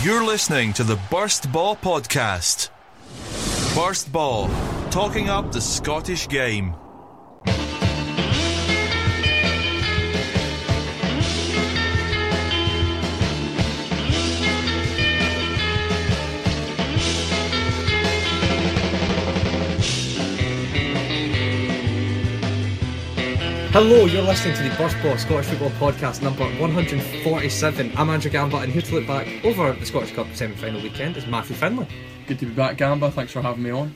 You're listening to the Burst Baw Podcast. Burst Baw, talking up the Scottish game. Hello, you're listening to the Burst Baw Scottish Football Podcast number 147. I'm Andrew Gamba, and here to look back over the Scottish Cup semi final weekend is Matthew Finlay. Good to be back, Gamba. Thanks for having me on.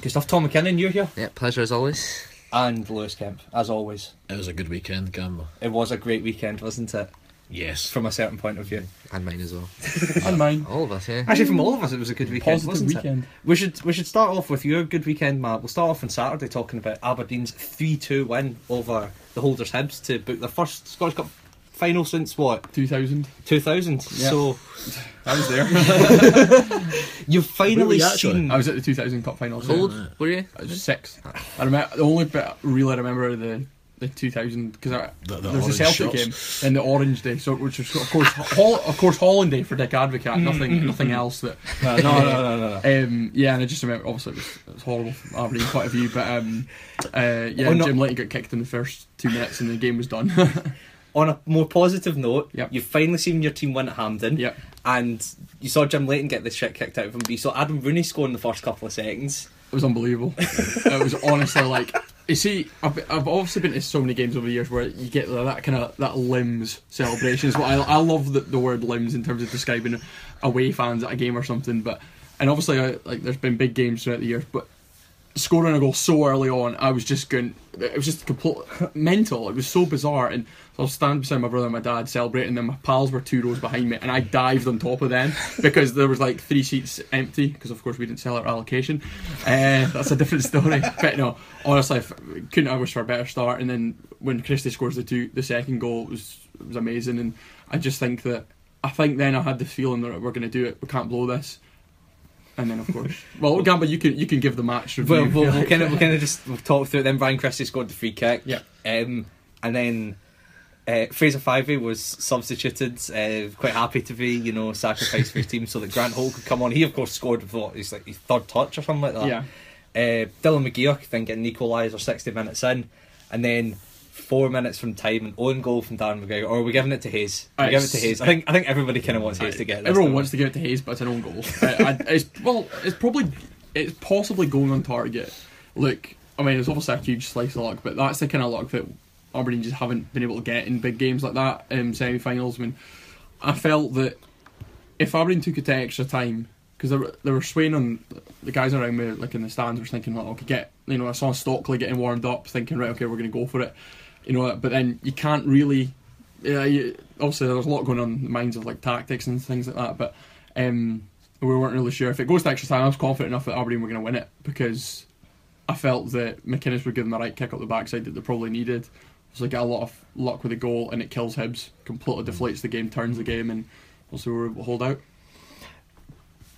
Good stuff, Tom McKinnon, you're here. Yeah, pleasure as always. And Lewis Kemp, as always. It was a good weekend, Gamba. It was a great weekend, wasn't it? Yes. From a certain point of view. And mine as well. And mine. All of us, yeah. Actually, from all of us, it was a good weekend, Positive wasn't weekend. it? We should we should start off with your good weekend, Matt. We'll start off on Saturday talking about Aberdeen's 3 2 win over the Holders Hibs to book their first Scottish Cup final since what? 2000. 2000. Yeah. So I was there. you've finally you seen. I was at the 2000 Cup final. How so old were you? I was six. I remember the only bit I really remember the the 2000 because The- the there was a Celtic shirts. game and the Orange Day, so which was of course Hol- of course Holland Day for Dick Advocaat. Nothing nothing else that. no, no, no, no, no. no. Um, yeah, and I just remember obviously it was, it was horrible from Aberdeen point of view, but um, uh, yeah, Oh, no. Jim Leighton got kicked in the first two minutes and the game was done. On a more positive note, Yep. you've finally seen your team win at Hampden. Yep. And you saw Jim Leighton get the shit kicked out of him, but you saw Adam Rooney score in the first couple of seconds. It was unbelievable. it was honestly like you see, I've, I've obviously been to so many games over the years where you get that kind of that limbs celebration. Is what I, I love the, the word limbs in terms of describing away fans at a game or something. But and obviously, I, like there's been big games throughout the years, but scoring a goal so early on, I was just going. It was just complete mental. It was so bizarre, and so I was standing beside my brother and my dad celebrating. Them, my pals were two rows behind me, and I dived on top of them because there was like three seats empty. Because of course we didn't sell our allocation. Uh, that's a different story. but no, honestly, f- couldn't have wished for a better start. And then when Christie scores the two, the second goal it was it was amazing. And I just think that I think then I had the feeling that we're going to do it. We can't blow this. And then of course, well, Gamba, you can you can give the match review. Well, we'll, we'll kind of we'll kind of just we'll talk through it. Then Ryan Christie scored the free kick. Yeah. Um, and then uh, Fraser Fyvie was substituted. Uh, quite happy to be, you know, sacrificed for his team so that Grant Holt could come on. He of course scored with what he's like his third touch or something like that. yeah. Uh, Dylan McGeouch then getting equaliser 60 minutes in, and then four minutes from time an own goal from Darren McGregor. Or are we giving it to Hayes? We give it to Hayes. I think I think everybody kind of wants Hayes to get this. Everyone wants to give it to Hayes, but it's an own goal. Uh, I, it's well, it's probably it's possibly going on target. Look, I mean, it's obviously a huge slice of luck, but that's the kind of luck that Aberdeen just haven't been able to get in big games like that, um, semi-finals. I mean, I felt that if Aberdeen took it to extra time, because they were, they were swaying on the guys around me, like in the stands, were thinking, like, okay, get you know, I saw Stockley getting warmed up, thinking, right, okay, we're going to go for it, you know. But then you can't really, yeah, you, obviously there's a lot going on in the minds of like tactics and things like that, but um, we weren't really sure if it goes to extra time. I was confident enough that Aberdeen were going to win it because I felt that McInnes would give them the right kick up the backside that they probably needed. So they get a lot of luck with the goal and it kills Hibs, completely deflates the game, turns the game, and also we were able to hold out.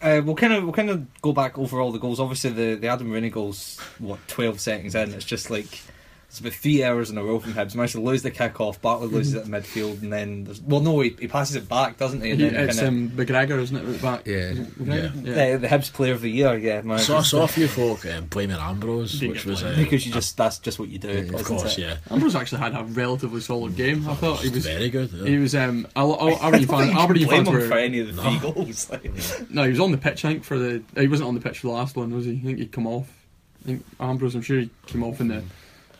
Uh, we'll kind of we'll kind of go back over all the goals. Obviously, the, the Adam Rooney goals, what twelve seconds in, it's just like it's about three hours in a row from Hibs. Managed to lose the kick off. Bartley loses it in midfield, and then there's, well, no, he, he passes it back, doesn't he? And then it's kinda, um, McGregor, isn't it, back? Yeah. Is it McGregor? the, the Hibs Player of the Year. Yeah, man. I saw, saw a few folk um, blaming Ambrose, Didn't which was uh, because you just that's just what you do. Yeah, of course, it? yeah, Ambrose actually had a relatively solid game. I thought he was. very good. He was. Um, I, I, Aberdeen I don't think fans. you can Aberdeen blame fans for any of the three goals. Like, No, he was on the pitch. I think for the he wasn't on the pitch for the last one, was he? I think he'd come off. I think Ambrose. I'm sure he came off in the with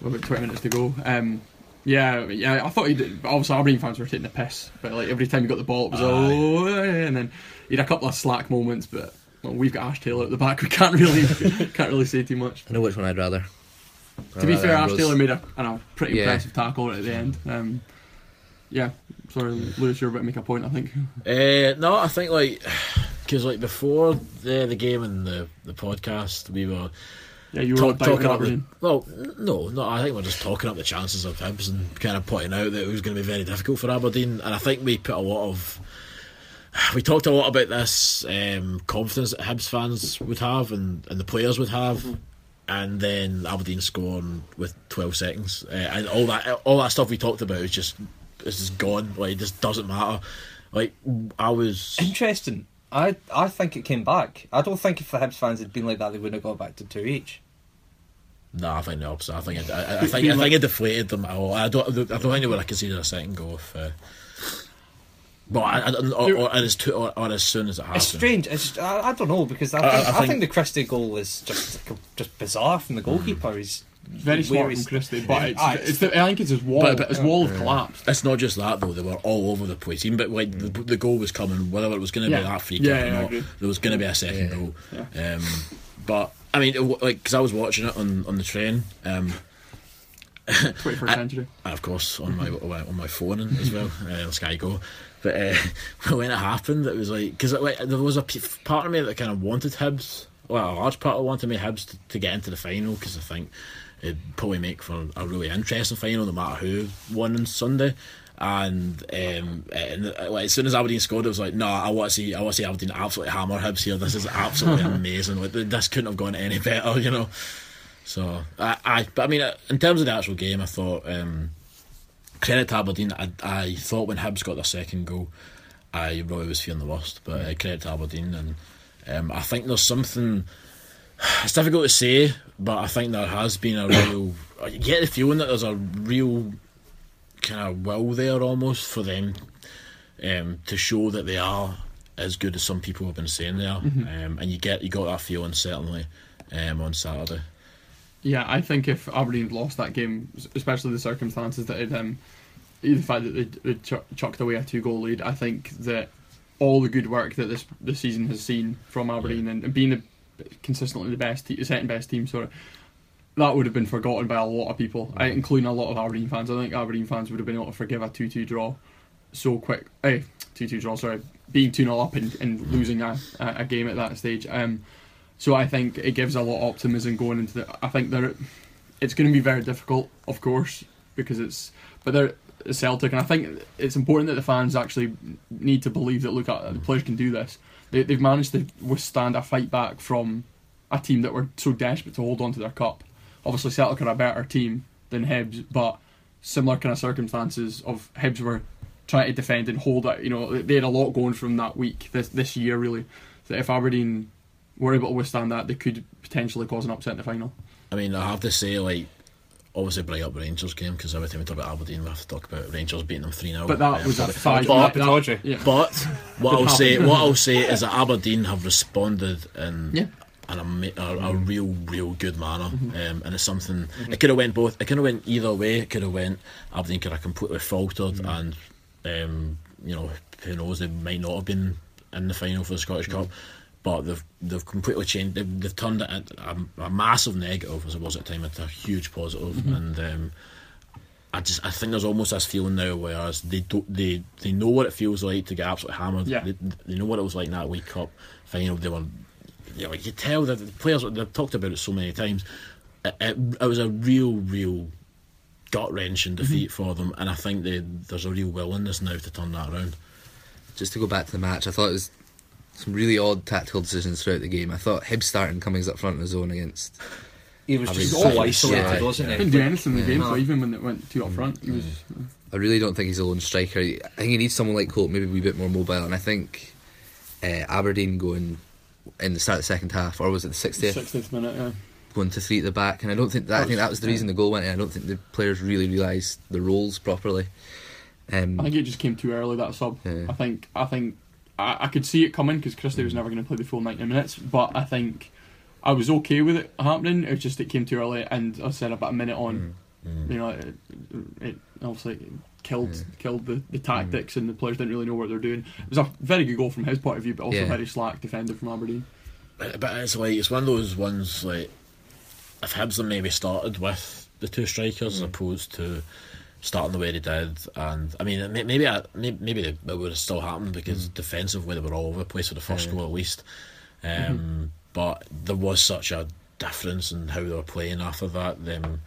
about 20 minutes to go. Um, yeah, yeah. I thought he did. Obviously, Aberdeen fans were taking the piss, but like every time he got the ball, it was oh, and then he had a couple of slack moments. But well, we've got Ash Taylor at the back. We can't really can't really say too much. I know which one I'd rather. to be I'd fair, rather Ash Taylor made a, know, pretty Yeah. impressive tackle at the end. Um, yeah, sorry, Lewis, you're about to make a point. I think. Uh, no, I think like because like before the the game and the the podcast, we were Yeah, you were talk, talking up the well, no, no. I think we're just talking up the chances of Hibs and kind of pointing out that it was going to be very difficult for Aberdeen, and I think we put a lot of. We talked a lot about this um, confidence that Hibs fans would have and, and the players would have, and then Aberdeen scoring with twelve seconds, uh, and all that all that stuff we talked about is just is just gone. Like it just doesn't matter. Like I was. Interesting. I I think it came back. I don't think if the Hibs fans had been like that, they wouldn't have got back to two each. No, I think the opposite. I think it, I, I think I think it deflated them. at all. I don't. I don't think they would have conceded a second goal if. Uh, but I, I, or, or, as too, or, or as soon as it happened. It's strange. It's I, I don't know because I I- think, I I, think, think- the Christie goal is just just bizarre from the goalkeeper. He's Very where smart from he's- Christie, but it's, Aye, it's the, I think it's his wall. But- but- his wall have collapsed. It's not just that though; they were all over the place. Even but like the, the goal was coming, whether it was going to Yeah. be that free kick yeah, I or not, there was going to be a second Yeah. goal. Yeah. Um, but I mean, like because I was watching it on, on the train, um, 21st century. of course on my on my phone as well, uh, Sky Go. But uh, when it happened, it was like because like, there was a part of me that kind of wanted Hibs. Well, a large part of wanted me Hibs to, to get into the final because I think it'd probably make for a really interesting final, no matter who won on Sunday. And, um, and uh, like, as soon as Aberdeen scored, it was like, no, I want to see, I want to see Aberdeen absolutely hammer Hibs here. This is absolutely amazing. Like, this couldn't have gone any better, you know. So I, I, but I mean, uh, in terms of the actual game, I thought um, credit to Aberdeen. I, I thought when Hibs got their second goal, I really was fearing the worst. But uh, credit to Aberdeen, and um, I think there's something. It's difficult to say, but I think there has been a real. You get the feeling that there's a real kind of will there almost for them um, to show that they are as good as some people have been saying they are, um, and you get you got that feeling certainly um, on Saturday. Yeah, I think if Aberdeen lost that game, especially the circumstances that it, um, the fact that they'd ch- chucked away a two-goal lead, I think that all the good work that this this season has seen from Aberdeen and, and being the, consistently the best, te- second best team, sort of, that would have been forgotten by a lot of people, I, including a lot of Aberdeen fans. I think Aberdeen fans would have been able to forgive a two-two draw so quick. Eh, two-two draw, sorry, being two 0 up and, and losing a, a game at that stage. Um, so I think it gives a lot of optimism going into the. I think they're, it's going to be very difficult, of course, because it's. But they're Celtic, and I think it's important that the fans actually need to believe that look, uh, the players can do this. They, they've managed to withstand a fight back from a team that were so desperate to hold on to their cup. Obviously, Celtic are a better team than Hibs, but similar kind of circumstances of Hibs were trying to defend and hold it. You know, they had a lot going from that week this this year really. So if Aberdeen were able to withstand that, they could potentially cause an upset in the final. I mean, I have to say, like, obviously bring up the Rangers game because every time we talk about Aberdeen, we have to talk about Rangers beating them 3 0. But that was a five. But- that- Audrey. yeah. But what I'll say, what I'll say is that Aberdeen have responded in Yeah. In a, a, a real, real good manner, Mm-hmm. um, and it's something. It could have went both. It could have went either way. It could have went Aberdeen could have completely faltered, Mm-hmm. and um, you know who knows they might not have been in the final for the Scottish Mm-hmm. Cup. But they've they've completely changed. They've, they've turned it a, a massive negative, as it was at the time, into a huge positive. Mm-hmm. and. Um, I just I think there's almost this feeling now whereas they don't they they know what it feels like to get absolutely hammered. Yeah. They, they know what it was like in that League Cup final. They were you know, you could tell that the players they've talked about it so many times. It, it, it was a real, real gut wrenching defeat for them, and I think they, there's a real willingness now to turn that around. Just to go back to the match, I thought it was some really odd tactical decisions throughout the game. I thought Hibs starting Cummings up front in the zone against. He was I just mean, so yeah, isolated, yeah, wasn't Didn't he? do anything in the game, No. so even when it went two up front, he was. I really don't think he's a lone striker. I think he needs someone like Colt, maybe a wee bit more mobile. And I think uh, Aberdeen going in the start of the second half, or was it the 60th, 60th minute, yeah. going to three at the back. And I don't think that. I think that was the reason the goal went in. I don't think the players really realised the roles properly. Um, I think it just came too early that sub. Yeah. I think I think I, I could see it coming because Christie was mm. never going to play the full ninety minutes. But I think I was okay with it happening. It was just it came too early, and I said about a minute on, mm. Mm. you know, it, it obviously killed killed the, the mm. tactics, and the players didn't really know what they're doing. It was a very good goal from his point of view, but also Yeah. very slack defender from Aberdeen. But, but it's like it's one of those ones like if Hibs had maybe started with the two strikers as mm. opposed to starting the way they did, and I mean maybe I, maybe, maybe it would have still happened because mm. defensively they were all over the place for the first goal at least. Mm-hmm. Um, But there was such a difference in how they were playing after that. Them.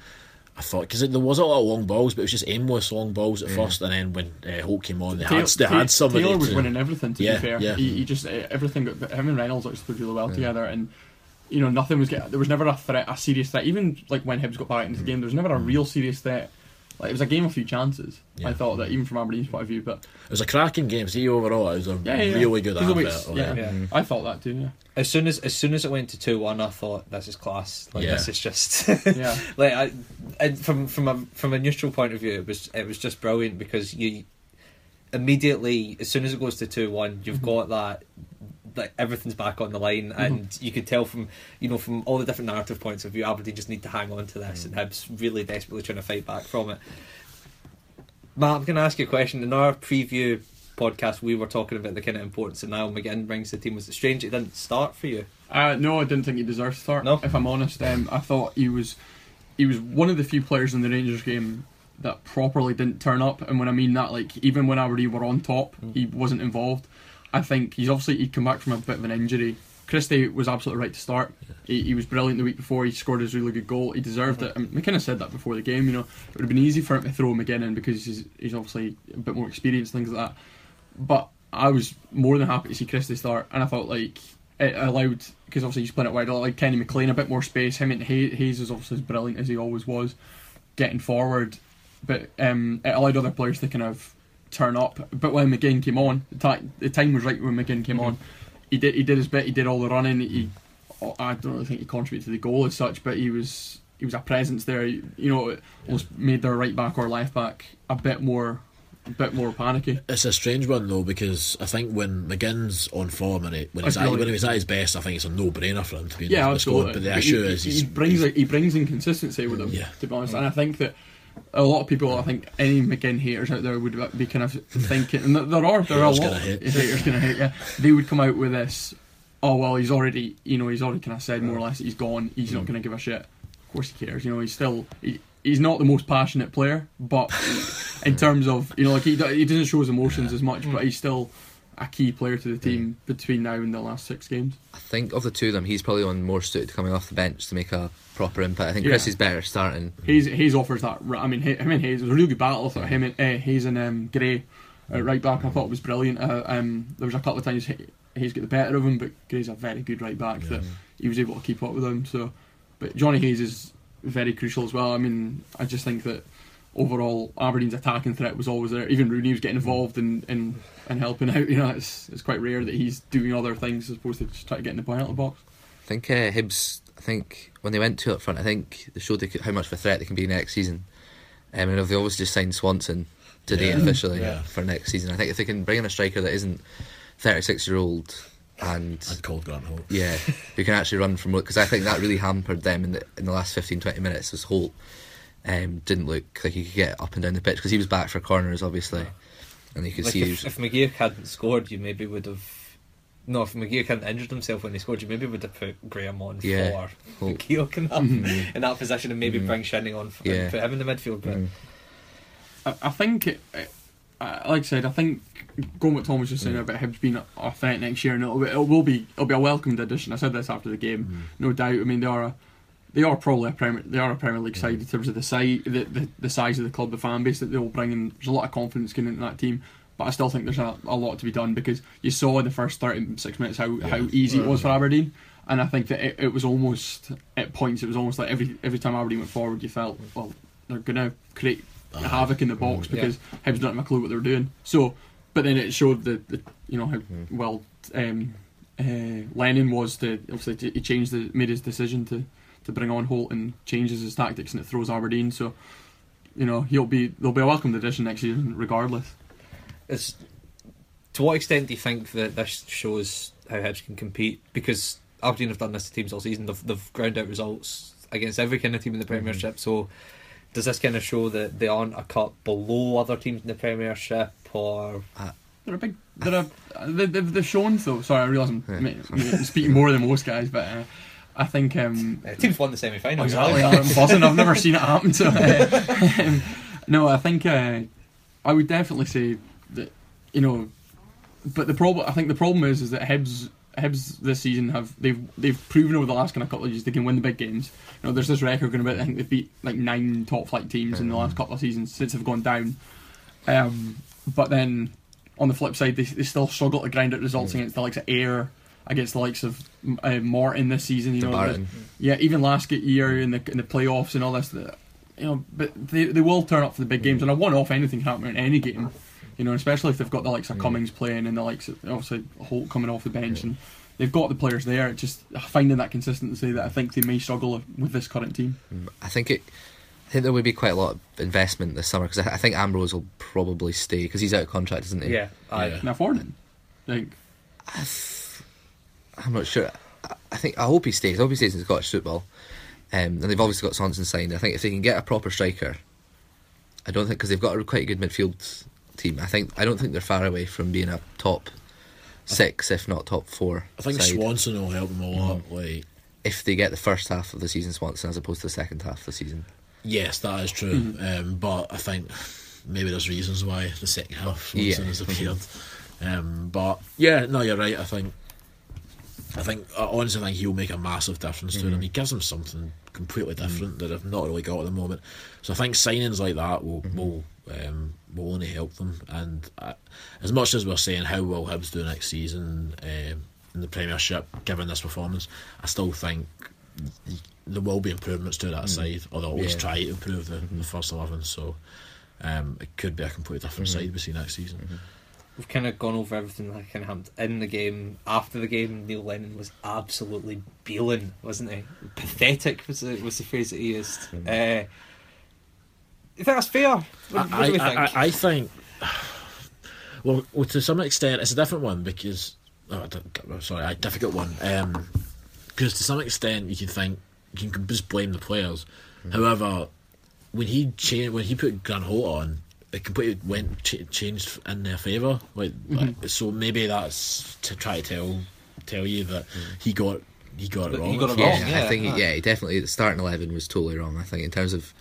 I thought because there was a lot of long balls, but it was just aimless long balls at first, and then when uh, Holt came on, they had they Taylor- had somebody. Taylor was to- winning everything. To Yeah, be fair, yeah. He, he just eh, everything. got- Him and Reynolds actually played really well together, and you know nothing was getting. There was never a threat, a serious threat. Even like when Hibs got back into the game, there was never a real serious threat like it was a game of few chances. Yeah. I thought that even from Aberdeen's point of view, but It was a cracking game. See, overall, it was a yeah, yeah, yeah. really good Either way, advert. it's- like- yeah, Yeah. Mm. I thought that too. Yeah, As soon as as soon as it went to two one, I thought this is class. Like Yeah. this is just yeah, like I, and from from a from a neutral point of view, it was it was just brilliant because you immediately as soon as it goes to two one, you've mm-hmm. got that like everything's back on the line, and you could tell from you know from all the different narrative points of view, Aberdeen just need to hang on to this, and Hibs really desperately trying to fight back from it. Matt, I'm going to ask you a question. In our preview podcast, we were talking about the kind of importance that Niall McGinn brings to the team. Was it strange it didn't start for you? Uh, no, I didn't think he deserved to start. No? if I'm honest, um, I thought he was he was one of the few players in the Rangers game that properly didn't turn up. And when I mean that, like even when Aberdeen were on top, he wasn't involved. I think he's obviously he'd come back from a bit of an injury. Christie was absolutely right to start. He, he was brilliant the week before. He scored his really good goal. He deserved it. And we kind of said that before the game. You know, it would have been easy for him to throw him again in because he's he's obviously a bit more experienced, things like that. But I was more than happy to see Christie start, and I felt like it allowed because obviously he's playing it wide. Like Kenny McLean a bit more space. Him and Hayes, Hayes is obviously as brilliant as he always was, getting forward. But um, it allowed other players to kind of turn up. But when McGinn came on, the, ti- the time was right when McGinn came mhm. on. He did he did his bit. He did all the running. He oh, I don't really think he contributed to the goal as such, but he was he was a presence there. You know, it almost made their right back or left back a bit more a bit more panicky. It's a strange one though because I think when McGinn's on form and it, when he's at, when he was at his best, I think it's a no-brainer for him to be in Yeah, the squad. But the But issue he, is he brings he's- he brings inconsistency with him. Yeah. To be honest, mm. and I think that a lot of people, I think any McGinn haters out there would be kind of thinking, and there are there are a lot gonna hate. haters gonna hate. Yeah, they would come out with this. Oh well, he's already you know he's already kind of said more or less that he's gone. He's Mm. not going to give a shit. Of course he cares. You know he's still. He, He's not the most passionate player, but in terms of you know, like he, he doesn't show his emotions as much, but he's still a key player to the team between now and the last six games. I think of the two of them, he's probably on more suited to coming off the bench to make a proper impact. I think Yeah. Chris is better starting. Hayes Hayes offers that. I mean, Hay- him and Hayes was a really good battle. I thought him and uh, Hayes and um, Gray at right back. I thought it was brilliant. Uh, um, there was a couple of times Hay- Hayes got the better of him, but Gray's a very good right back that he was able to keep up with him. So, but Jonny Hayes is very crucial as well. I mean, I just think that overall Aberdeen's attacking threat was always there. Even Rooney was getting involved in in, in helping out. You know, it's it's quite rare that he's doing other things as opposed to just trying to get in the point out of the box. I think uh, Hibs. I think when they went two up front, I think they showed they could, how much of a threat they can be next season. Um, and they obviously just signed Swanson today Yeah. officially Yeah. for next season. I think if they can bring in a striker that isn't 36 year old and I'd call Grant Holt. yeah, who can actually run from because I think that really hampered them in the in the last 15 20 minutes. Was Holt um, didn't look like he could get up and down the pitch because he was back for corners obviously, and you could Like see if, was, if McGeouch hadn't scored, you maybe would have. No, if McGeouch hadn't injured himself when he scored, you maybe would have put Graham on Yeah. for Holt. McGeouch in that, in that position and maybe bring Shinnie on for, Yeah. put him in the midfield. But Mm. I, I think, it, it, uh, like I said, I think going what Tom was just saying about Hibs being a, a threat next year, and it'll, be- it will be it'll be a welcomed addition. I said this after the game, no doubt. I mean, they are a, they are probably a Premier they are a Premier League side in terms of the size the, the, the size of the club, the fan base that they will bring, in. there's a lot of confidence going into that team. But I still think there's a, a lot to be done because you saw in the first 36 minutes how, how easy it was for Aberdeen. And I think that it, it was almost, at points, it was almost like every every time Aberdeen went forward, you felt, well, they're going to create havoc in the box because Hibs don't have a clue what they're doing. So, but then it showed the, the you know, how well um, uh, Lennon was to, obviously, he changed the, made his decision to, to bring on Holt and changes his tactics and it throws Aberdeen. So, you know, he'll be, there'll be a welcomed addition next season regardless. it's, to what extent do you think that this shows how Hibs can compete? Because Aberdeen have done this to teams all season. They've, they've ground out results against every kind of team in the Premiership. So, does this kind of show that they aren't a cut below other teams in the Premiership, or They're a big. They're a. They, they've, they've shown though. Sorry, I realise I'm Yeah. ma- ma- speaking more than most guys, but uh, I think. Um, teams won the semi final? exactly, I'm buzzing. I've never seen it happen. So, uh, um, no, I think uh, I would definitely say that you know, but the problem. I think the problem is is that Hibs. Hibs this season have they've they've proven over the last kind of couple of years they can win the big games. You know, there's this record going about I think they've beat like nine top flight teams in the last couple of seasons since they've gone down. Um, but then on the flip side, they, they still struggle to grind out results against the likes of Ayr, against the likes of uh, Morton this season. You know, the- yeah, even last year in the in the playoffs and all this. The, you know, but they they will turn up for the big games, and a one off anything can happen in any game. You know, especially if they've got the likes of Cummings playing and the likes of obviously Holt coming off the bench, and they've got the players there. It's just finding that consistency that I think they may struggle with this current team. I think it. I think there would be quite a lot of investment this summer because I, I think Ambrose will probably stay because he's out of contract, isn't he? Yeah, aye. Yeah. Can I afford it? Like, I'm not sure. I- think I hope he stays. I hope he stays in Scottish football. Um, and they've obviously got Swanson signed. I think if they can get a proper striker, I don't think because they've got a quite good midfield team. I think I don't think they're far away from being a top six, if not top four. I think side, Swanson will help them a lot. Mm-hmm. Like, if they get the first half of the season Swanson as opposed to the second half of the season. yes, that is true. Mm-hmm. Um, but I think maybe there's reasons why the second half Swanson Yeah. has appeared. Um, but yeah, no, you're right. I think. I think honestly, I honestly think he'll make a massive difference to Mm-hmm. them. He gives them something completely different that they've not really got at the moment. So I think signings like that will Mm-hmm. will um, will only help them. And uh, as much as we're saying how will Hibs do next season um, in the Premiership, given this performance, I still think there will be improvements to that side, or they'll always Yeah. try to improve the, the first eleven. So um, it could be a completely different side we see next season. We've kind of gone over everything that kind of happened in the game. After the game, Neil Lennon was absolutely beeling, wasn't he? Pathetic was the, was the phrase that he used. Hmm. Uh, you think that's fair? What, what I, do we I, think? I, I think, well, well, to some extent, it's a different one because, oh, I don't- sorry, a difficult one. Um, because to some extent, you can think you can just blame the players. Hmm. However, when he changed, when he put Grant Holt on, it completely went ch- changed in their favour. Like, mm-hmm. like, so maybe that's to try to tell tell you that mm. he got he got it wrong. he got it yeah, wrong, yeah, I think aye. yeah, he definitely the starting eleven was totally wrong. I think in terms of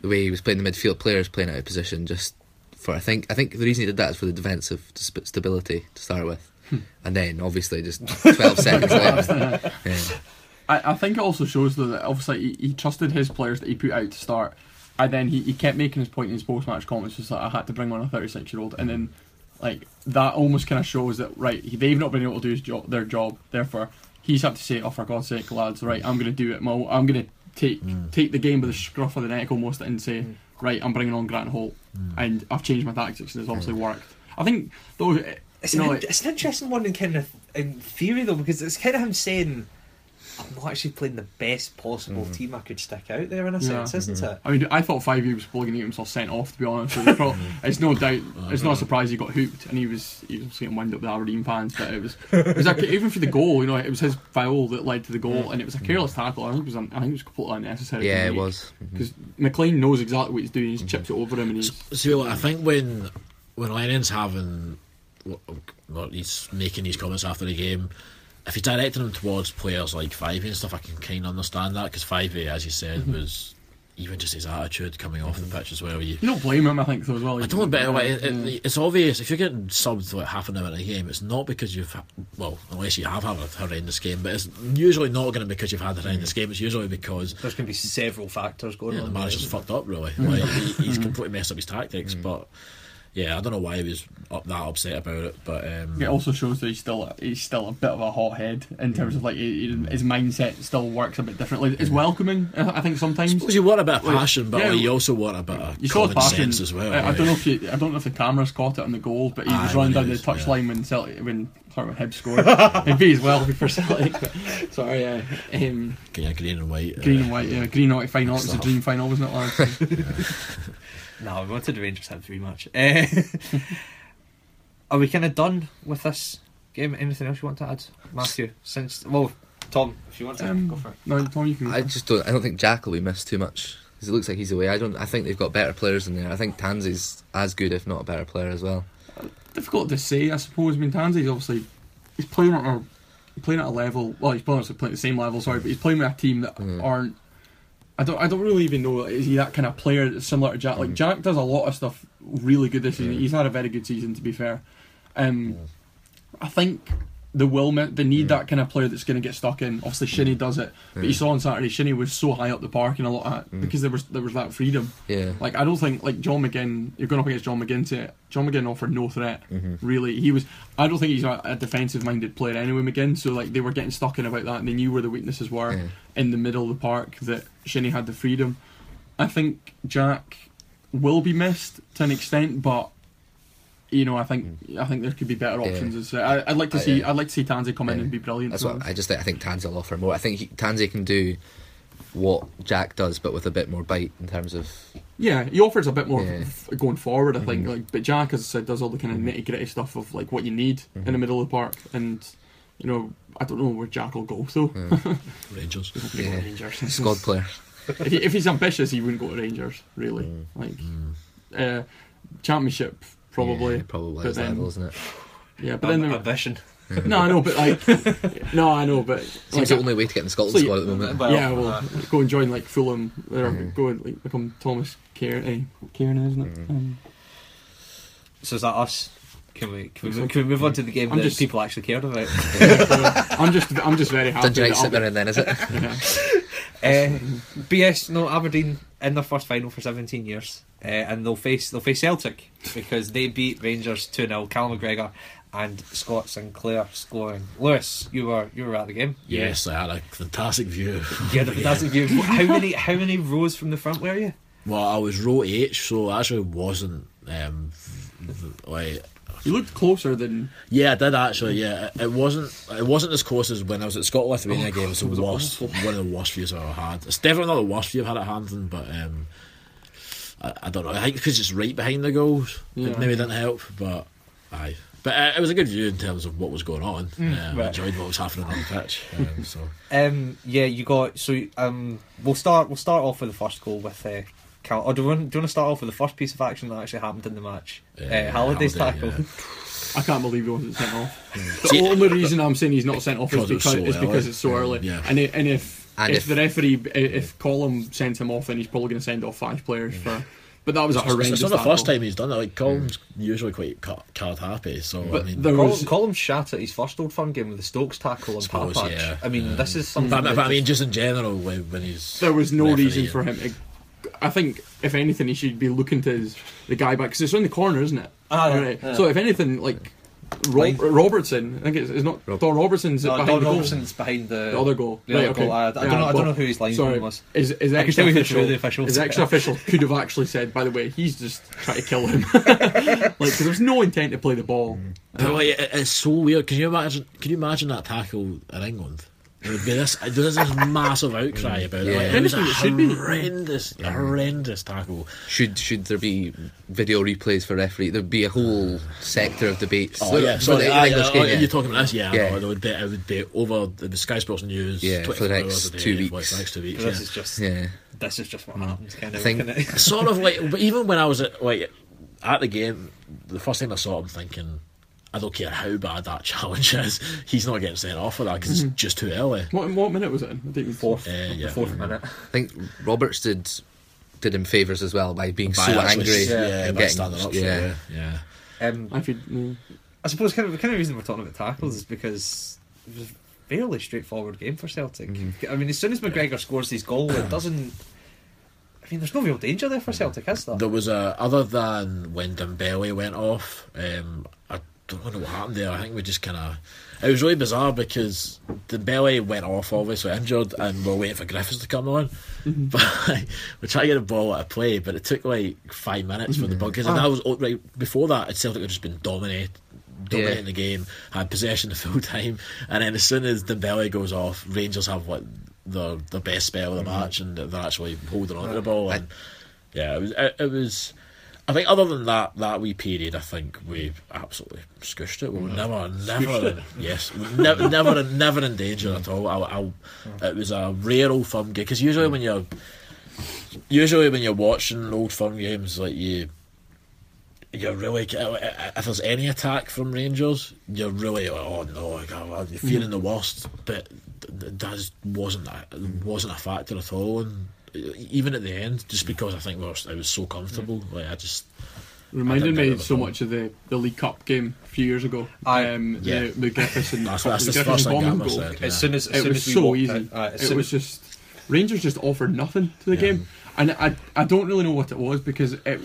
the way he was playing the midfield players playing out of position, just for I think I think the reason he did that is for the defensive sp- stability to start with, hmm. and then obviously just twelve seconds left. Yeah. I, I think it also shows though that obviously he, he trusted his players that he put out to start, and then he, he kept making his point in his post match comments, just like I had to bring on a thirty six year old, and then like that almost kind of shows that right he, they've not been able to do his job, their job, therefore he's had to say, oh for God's sake, lads, right, I'm going to do it, Mo, I'm going to take mm. take the game by the scruff of the neck almost and say, mm. right, I'm bringing on Grant Holt, mm. and I've changed my tactics and it's obviously worked. I think though. It's, you an, know, in- it's an interesting one in kind of in theory though because it's kind of him saying I'm not actually playing the best possible mm. team I could stick out there in a Yeah. sense, isn't mm-hmm. it? I mean, I thought five years was probably going to get himself sent off. To be honest, with you. Pro- mm-hmm. it's no doubt. Oh, it's not a surprise he got hooked, and he was he was getting wind up with Aberdeen fans. But it was, it was like, even for the goal, you know, it was his foul that led to the goal, mm. and it was a careless tackle. I think it was, I think it was completely unnecessary. Yeah, it was. Because McLean knows exactly what he's doing. He mm-hmm. chips it over him, and he's See, look, I think when when Lennon's having, well, he's making these comments after the game. If he's directing them towards players like Fyvie and stuff, I can kind of understand that because Fyvie, as you said, mm-hmm. was even just his attitude coming off the pitch as well. You, you don't blame him. I think so as well. I don't bet like, it, it, it's obvious if you're getting subbed like half an hour in a game, it's not because you've well, unless you have had a horrendous game, but it's usually not going to be because you've had a horrendous mm. game. It's usually because There's going to be several factors going yeah, the on. manager's fucked up really. Like, he, he's mm. completely messed up his tactics, mm. but. Yeah, I don't know why he was up that upset about it, but um, It also shows that he's still he's still a bit of a hothead in terms of like his mindset still works a bit differently. It's welcoming, I think sometimes. suppose you want a bit of Like, passion, but yeah, like, you also want a bit of You common passion sense as well. I, I don't know if you, I don't know if the cameras caught it on the goal, but he was Aye, running down he the touchline when Celtic when sorry when Hibs scored. Maybe as well for Celtic. But, sorry, yeah. Um, Yeah, green and white. uh, green and white, yeah, green and white final. It was a dream final, wasn't it, lads? No, we wanted the Rangers to have three much. Uh, are we kind of done with this game? Anything else you want to add, Matthew? Since well, Tom, if you want to Um, go for it. no, Tom, you can. I just don't. I don't think Jack will be missed too much because it looks like he's away. I don't. I think they've got better players in there. I think Tansey's as good, if not a better player as well. difficult to say, I suppose. I mean, Tansey's obviously he's playing at a playing at a level. Well, he's obviously playing at the same level. Sorry, but he's playing with a team that aren't. I don't. I don't really even know. Is he that kind of player that's similar to Jack? Like mm. Jack does a lot of stuff really good this season. Mm. He's had a very good season, to be fair. Um, mm. I think the will they need mm. that kind of player that's going to get stuck in. Obviously, Shinnie does it, but you mm. saw on Saturday Shinnie was so high up the park and a lot of that mm. because there was there was that freedom. Yeah. Like I don't think like John McGinn. You're going up against John McGinn. To John McGinn offered no threat. Mm-hmm. Really, he was. I don't think he's a, a defensive-minded player anyway. McGinn. So like they were getting stuck in about that, and they knew where the weaknesses were Yeah. in the middle of the park. That Shinnie had the freedom. I think Jack will be missed to an extent, but you know, I think I think there could be better Yeah. options. As I, I'd like to Uh, see yeah. I'd like to see Tansey come in Yeah. and be brilliant. That's what. I just think. I think Tansey will offer more. I think he, Tansey can do what Jack does, but with a bit more bite in terms of Yeah, he offers a bit more Yeah. f- going forward. I think, Mhm. like, but Jack, as I said, does all the kind of nitty gritty stuff of like what you need in the Mhm. middle of the park, and you know, I don't know where Jack will go. So, Rangers. He's not gonna go Yeah. Rangers. squad player. if, he, if he's ambitious, he wouldn't go to Rangers. Really, Mm. like Mm. uh, championship probably. Yeah, probably but his then- level, isn't it? Yeah, but then there, ambition. no, I know, but like, no, I know, but Seems like, the only way to get in the Scotland So you- squad at the moment. Well, yeah, well, uh, go and join like Fulham, or Mhm. go and like become Thomas Cairney, eh, Cairney, isn't it? Mhm. Um, so is that us? Can we can we, can we move on to the game I'm that just- people actually cared about? I'm just, I'm just very happy. Done you right that I'll sitting be- there and then, is it? yeah. Uh, BS no Aberdeen in their first final for 17 years, uh, and they'll face they'll face Celtic because they beat Rangers 2 0 Callum McGregor and Scott Sinclair scoring. Lewis, you were you were at the game. Yes, I had a fantastic view. You had a fantastic view. How many how many rows from the front were you? Well, I was row H, so I actually wasn't um, like. You looked closer than Yeah, I did actually. Yeah, it- it wasn't. It wasn't as close as when I was at Scotland Lithuania Oh, game. It was the it was worst, awful. one of the worst views I've ever had. It's definitely not the worst view I've had at Hampden, but um, I, I don't know. I think because it's right behind the goals, Yeah. it maybe didn't help. But aye, but uh, it was a good view in terms of what was going on. Mm, um, right. I enjoyed what was happening on the pitch. Um, so Um, yeah, you got so um. We'll start we'll start off with the first goal with. Uh, Cal- or do you, want, do you want to start off with the first piece of action that actually happened in the match? Uh, uh, Halliday's Halliday, tackle. I can't believe he wasn't sent off. The See- only reason I'm saying he's not sent off is Because it so is because early. it's so early. Yeah. And i- and if And if, if- the referee if Collum sends him off, then he's probably going to send off five players for. But that was a it's, horrendous. it's not the tackle. first time he's done it. Like Collum's usually quite card happy. So But I mean, there Collum, was Collum shat at his first Old Firm game with the Stokes tackle on Suppose, Patch. yeah. I mean, Yeah. this is something. But, that but I mean, just- just in general, when, when he's there was no reason for him. To, I think if anything, he should be looking to his, the guy back because it's in the corner, isn't it? Ah, Right. yeah. So if anything, like Rob, Robertson, I think it's, it's not Rob- Don Robertson's No, behind Don the goal. Robertson's behind the, The other goal. The Right, other okay. goal. I, I don't know. I don't know who his linesman Sorry, was. is is I can extra tell you official? the officials His extra official could have actually said, by the way, he's just trying to kill him. like 'cause there was no intent to play the ball. But like, it- it's so weird. Can you imagine? Can you imagine that tackle in England? It would be this. There's this massive outcry about it. Yeah. Like, it was a Anything it be. horrendous, horrendous tackle. Should should there be video replays for referee? There'd be a whole sector of debates. Oh yeah, sorry. the aye, English game, yeah. You're talking about this? Yeah, Yeah. I know, it would be. It would be over the Sky Sports News. Yeah, for the next day, two for weeks. the next two weeks. This yeah. is just. Yeah. This is just what hmm. happens. Kind of. I think- sort of like, but even when I was at like at the game, the first time I saw it, I'm thinking, I don't care how bad that challenge is, he's not getting sent off for that because it's just too early. What what minute was it in? I didn't fourth, Uh, yeah. the fourth minute. I think Roberts did did him favours as well by being By so actually- angry yeah, and getting standing up. yeah. Yeah, yeah. Um, I could. mm. I suppose kind of the kind of reason we're talking about tackles is because it was a fairly straightforward game for Celtic. I mean, as soon as McGregor scores his goal, it doesn't. I mean, there's no real danger there for Celtic, is there? There was a other than when Dembele went off. Um, I don't know what happened there. I think we just kind of. It was really bizarre because Dembele went off, obviously injured, and we're waiting for Griffiths to come on. But we tried to get a ball out of play, but it took like five minutes for the mm-hmm. ball because ah. that was right before that. it Celtic had just been dominated. Dominating Yeah. the game, had possession the full time, and then as soon as Dembele goes off, Rangers have what the the best spell of the mm-hmm. match, and they're actually holding on to the ball. And yeah, it was. It, it was. I think other than that that wee period, I think we absolutely squished it. We were never, mm. never, yes, never, never, never in danger at all. I, I, mm. it was a rare old firm game because usually when you're, usually when you're watching old firm games, like you, you're really uh, uh, if there's any attack from Rangers, you're really like, oh no, God, you're mm. feeling the worst. But th- th- that wasn't a, wasn't a factor at all. And even at the end, just because I think we were, it was so comfortable, like I just Reminded I me so at much of the, the League Cup game a few years ago. Aye. um, Yeah. the, the Griffiths and That's- that's the the Griffiths first and thing Bowman goal. said. As soon as, as It soon was as so easy. out- uh, as it soon- was just Rangers just offered nothing to the Yeah. game, and I I don't really know what it was because it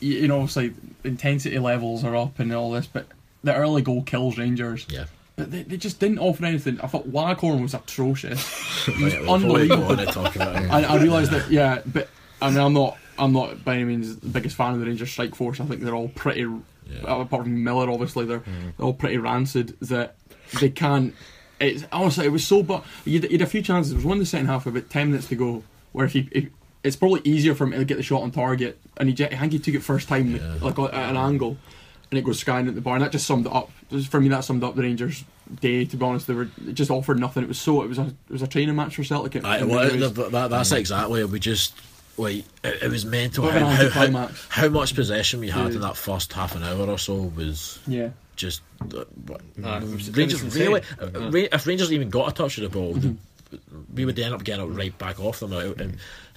you you know obviously intensity levels are up and all this, but the early goal kills Rangers. yeah. But they, they just didn't offer anything. I thought Waghorn was atrocious. He was Right, we'll probably go unbelievable. on and talk about it. And I realised that, yeah, but I mean, I'm not. I'm not by any means the biggest fan of the Rangers strike force. I think they're all pretty. Uh, apart from Miller, obviously, they're, mm-hmm. they're all pretty rancid. That they can't. It's honestly, it was so. But you had, a few chances. There was one in the second half, about ten minutes to go, where if he, if, it's probably easier for him to get the shot on target, and he, I think he took it first time, Yeah. like at an angle, and it goes skying at the bar, and that just summed it up. Just For me, that summed up the Rangers' day. To be honest, they were just offered nothing. It was so. It was a it was a training match for Celtic. It- I, it well, was- that, that, that's exactly it. We just like it, it was mental how, how, how, how much possession we had Yeah. in that first half an hour or so was yeah. just uh, Nah, it was- it Rangers really. insane. uh, Ra- if Rangers even got a touch of the ball, Mm-hmm. We would end up getting it right back off them. And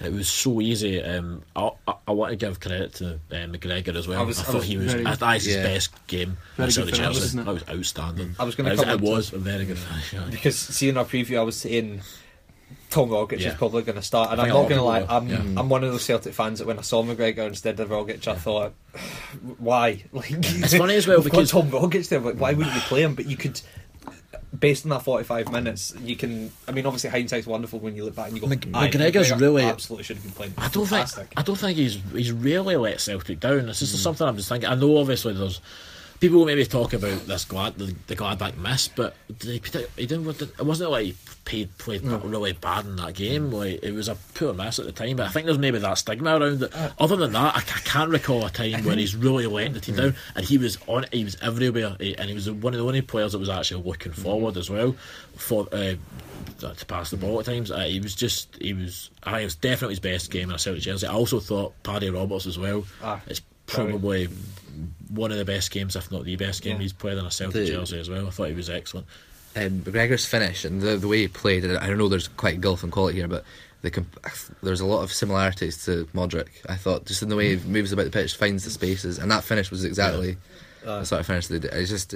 it, it was so easy. Um, I, I, I want to give credit to uh, McGregor as well. I, was- I thought was he was. very- I thought his Yeah. best game. Very good finish, Chelsea. wasn't it? That was outstanding. I was It come It was a very good finish. yeah. because seeing our preview, I was saying Tom Rogic Yeah. is probably going to start, and I'm think a lot not going to lie. I'm yeah. I'm one of those Celtic fans that when I saw McGregor instead of Rogic, I thought, why? Like, It's funny as well because- Tom Rogic there. Like, why wouldn't you play him? But you could. Based on that 45 minutes, you can. I mean, obviously, hindsight's wonderful when you look back and you go, Mc- "Aye, McGregor's McGregor really- absolutely should have been playing. I don't Fantastic. think I don't think he's he's really let Celtic down. This is Mm. something I'm just thinking. I know obviously there's people will maybe talk about this glad the, the Gladbach miss, but he, he didn't. It wasn't like he played played really bad in that game. Mm. Like it was a poor miss at the time. But I think there's maybe that stigma around it. Other than that, I, I can't recall a time where he's really let the team down. And he was on. He was everywhere, He- and he was one of the only players that was actually looking forward as well for. Uh, to pass the ball at times. Uh, he was just, he was, I think it was definitely his best game in a Celtic jersey. I also thought Paddy Roberts as well. Ah, it's. Probably one of the best games, if not the best game Yeah. he's played in a Celtic The- jersey as well. I thought he was excellent. um, McGregor's finish and the, the way he played, and I don't know there's quite a gulf in quality here, but the comp- there's a lot of similarities to Modric. I thought just in the way he moves about the pitch, finds the spaces, and that finish was exactly Uh, the sort of finish they did. It's just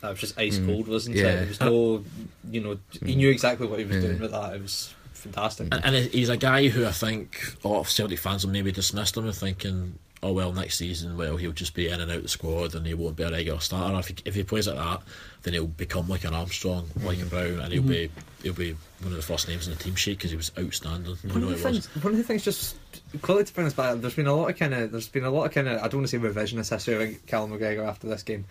That was just ice cold, wasn't Yeah. it? There was no, you know, he knew exactly what he was doing with that. It was fantastic. And, and he's a guy who I think a lot of Celtic fans will maybe dismissed him and thinking, oh well, next season, well he'll just be in and out the squad and he won't be a regular starter. If he, if he plays like that, then he'll become like an Armstrong, like a Brown, and he'll be mm-hmm. he'll be one of the first names in the team sheet because he was outstanding. One know of, the things, one of the things, just clearly to bring us back, there's been a lot of kind of, there's been a lot of kind of, I don't want to say revisionist history around Callum McGregor after this game,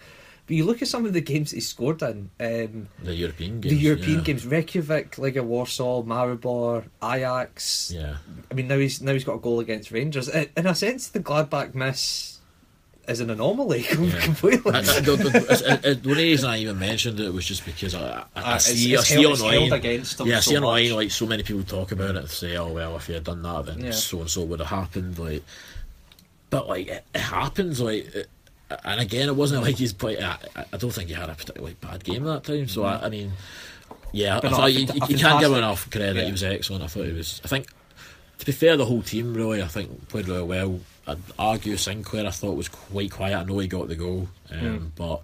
but you look at some of the games he scored in, um, The European games. the European yeah. games, Reykjavik, Legia Warsaw, Maribor, Ajax. Yeah. I mean, now he's now he's got a goal against Rangers. In a sense, the Gladbach miss is an anomaly Yeah. completely. I, I, the, the, it's- it- it- the reason I even mentioned it was just because I, I, I Uh, see, I see held- online, against them yeah, I so see online much. like so many people talk about it, and say, "Oh well, if you had done that, then Yeah. so and so would have happened." Like, but like it, it happens, like, it, and again, it wasn't like he's played. I, I don't think he had a particularly bad game that time. So I, I mean, yeah, But I thought a you, you can't give him fantastic- enough credit. yeah. He was excellent. I thought he was. I think to be fair, the whole team really, I think, played really well. I'd argue Sinclair, I thought was quite quiet. I know he got the goal, um, Hmm. but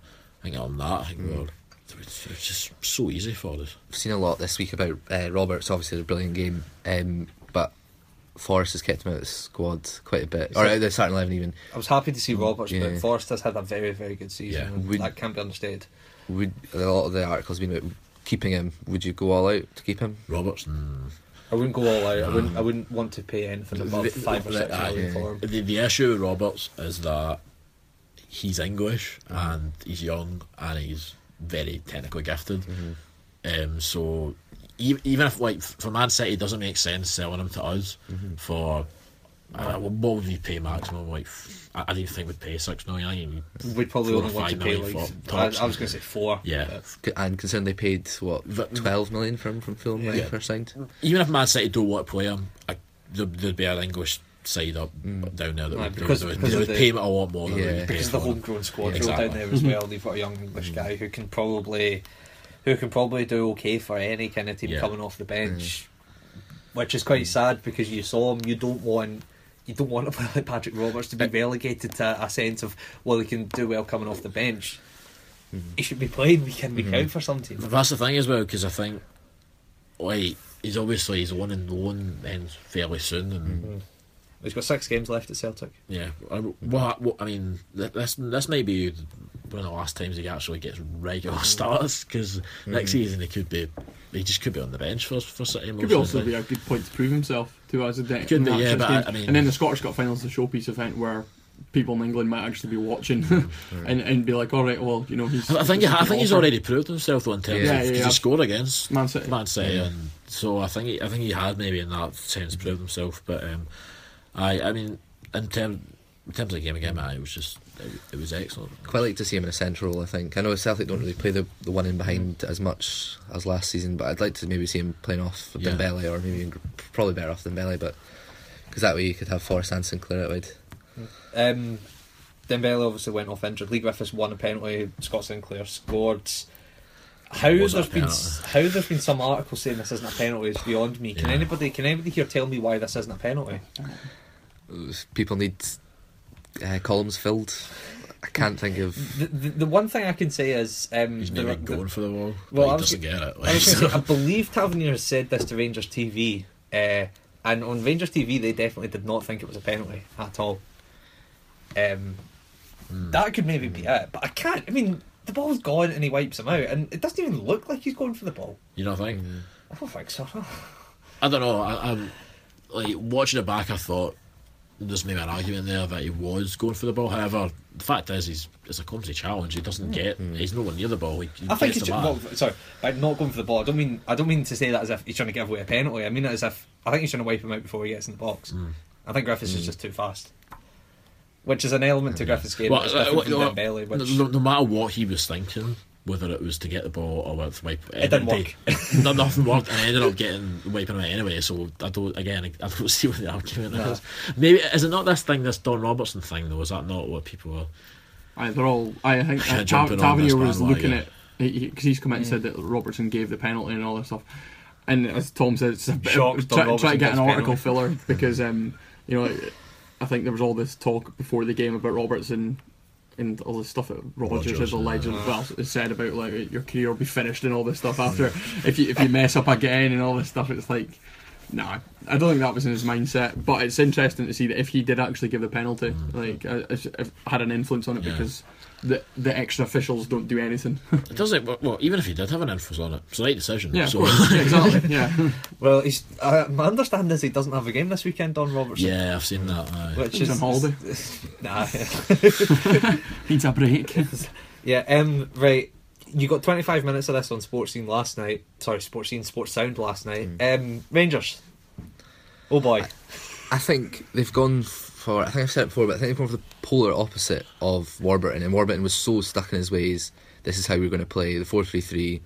I think on that, I think we were, it was it was just so easy for us. I've seen a lot this week about uh, Roberts. Obviously, a brilliant game, um, but Forrest has kept him out of the squad quite a bit, or So- out of the starting eleven even. I was happy to see Roberts, Yeah. but Forrest has had a very, very good season. Yeah. Would- that can't be understated. Would a lot of the articles been about keeping him? Would you go all out to keep him? Robertson. I wouldn't go all out. I wouldn't. I wouldn't want to pay anything above The- five or six the- million yeah. for him. The, the issue with Roberts is that he's English and he's young and he's very technically gifted. Um, so even if like for Man City, it doesn't make sense selling him to us mm-hmm. for. Uh, what would we pay maximum? Like, f- I, I didn't think we'd pay six million. I think we'd- We'd probably only want to pay like. for I. I was going to say four. Yeah. but- C- And considering they paid what But- twelve million from from Fulham when he Yeah. first signed. even if Man City don't want to play him, I, there, there'd be an English side up mm. down there that Right, would, because- they would, because they would the- pay him a lot more than Yeah. they would pay because the homegrown squad Yeah, rolled down there as well. They've got a young English mm. guy who can probably, who can probably do okay for any kind of team Yeah. coming off the bench, mm. which is quite sad because you saw him. You don't want. You don't want a player like Patrick Roberts to be relegated to a sense of well, he can do well coming off the bench. Mm-hmm. He should be playing week in week out for some team. That's the thing as well, because I think, like, he's obviously he's on and loan ends fairly soon, and mm-hmm. He's got six games left at Celtic. yeah, I, what, what I mean, th- this this may be one of the last times he actually gets regular starts, because next season he could be, he just could be on the bench for for City. Could be also be a good point to prove himself. to us. Could be, yeah, but I-. I mean- and then the Scottish Cup finals, the showpiece event where people in England might actually be watching and, and be like, all right, well, you know, he's. I think he's I think he's already proved himself though in terms Yeah, of yeah, yeah. he scored against Man City. Man City, and so I think he, I think he had maybe in that sense proved himself. But um, I I mean in terms in terms of the game again, man, it was just it, it was excellent. Quite like to see him in a central. role. I think I know Celtic don't really play the the one in behind as much as last season, but I'd like to maybe see him playing off Yeah. Dembele or maybe even- probably better off Dembele, but because that way you could have Forrest and Sinclair out wide. Um, Dembele obviously went off injured. Leigh Griffiths won a penalty. Scott Sinclair scored. How Was it there's a been how there's been some articles saying this isn't a penalty is beyond me. Can Yeah. anybody can anybody here tell me why this isn't a penalty? People need uh, columns filled. I can't think of. The, the, the one thing I can say is um, He's the- maybe the- going for the wall. Well, Well, I he doesn't get it. I, was gonna say, I believe Tavernier has said this to Rangers TV, uh, and on Rangers TV they definitely did not think it was a penalty at all. Um, Hmm. That could maybe be it, but I can't. I mean, the ball's gone and he wipes him out, and it doesn't even look like he's going for the ball. you know, what I think. I don't think so. I don't know. I, I'm like watching it back. I thought there's maybe an argument there that he was going for the ball. However, the fact is, he's it's a clumsy challenge. He doesn't get. He's nowhere near the ball. He, he I think he's the well, man. sorry, by not going for the ball. I don't mean I don't mean to say that as if he's trying to give away a penalty. I mean it as if I think he's trying to wipe him out before he gets in the box. Hmm. I think Griffiths is just too fast, which is an element to Griffiths' game Well, that's uh, different well, from Dembele. Which no, no matter what he was thinking, whether it was to get the ball or whether to wipe It didn't they- work. it- no, nothing worked, and I ended up getting wiping him out anyway. So I don't. Again, I don't see what the argument No. is. Maybe is it not this thing, this Don Robertson thing, though? Is that not what people are? I, they're all. I think Kinda uh, Tav- Tavernier was bandwagon. looking at because he's come out and said that Robertson gave the penalty and all this stuff. And as Tom said, it's a bit Shocked of, try, try to get an article penalty. filler because um, you know I think there was all this talk before the game about Robertson and all the stuff that Rogers, Rodgers, as a legend well has said about like your career will be finished and all this stuff after if you if you mess up again and all this stuff. It's like. Nah, I don't think that was in his mindset. But it's interesting to see that if he did actually give the penalty, like, uh, if, if had an influence on it Yeah. because the the extra officials don't do anything. It doesn't. Well, well, even if he did have an influence on it, it's the right decision. yeah, so. Yeah, exactly. Yeah, well, he's uh, my understanding is he doesn't have a game this weekend. Don Robertson, yeah, I've seen that. aye. which He's is on holiday. nah, needs a break. yeah. Um, right. You got 25 minutes of this on Sports Scene last night. Sorry, Sports Scene, Sports Sound last night. Um, Rangers. Oh boy. I think they've gone for. I think I've said it before, but I think they've gone for the polar opposite of Warburton. And Warburton was so stuck in his ways. This is how we're going to play the four-three-three.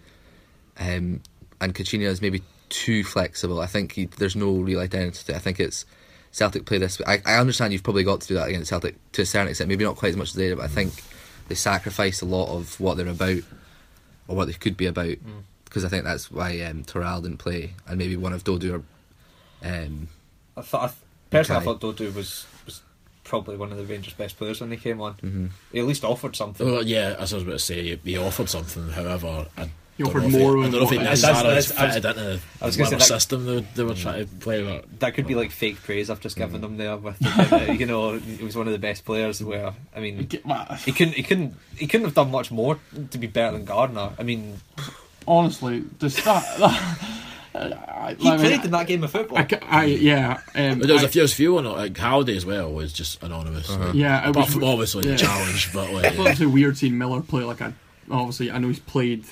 Um, and Caixinha is maybe too flexible. I think he, there's no real identity. I think it's Celtic play this. I, I understand you've probably got to do that against Celtic to a certain extent. Maybe not quite as much as they did, but I think they sacrifice a lot of what they're about or what they could be about. Because I think that's why um, Toral didn't play, and maybe one of Dodoo or um, I thought, I, personally, Okay. I thought Dodoo was was probably one of the Rangers' best players when he came on. Mm-hmm. He at least offered something. Well, yeah, as I was about to say, he offered something. However, I He offered more I than don't know if he necessarily That's- that's- fitted into I was gonna say that- system they, they were trying to play with. that could be like fake praise I've just given them there. With the, you know, he was one of the best players. Where I mean, he couldn't, he couldn't, he couldn't have done much more to be better than Garner. I mean, Honestly, the start. I, he I mean, played in that game of football. I, I- yeah. Um, there was I- a few, was a few on it. Like Halliday as well was just anonymous. Like, Yeah, it apart was- from obviously yeah. the challenge, but like, thought it was a weird seeing Miller play like a. Obviously, I know he's played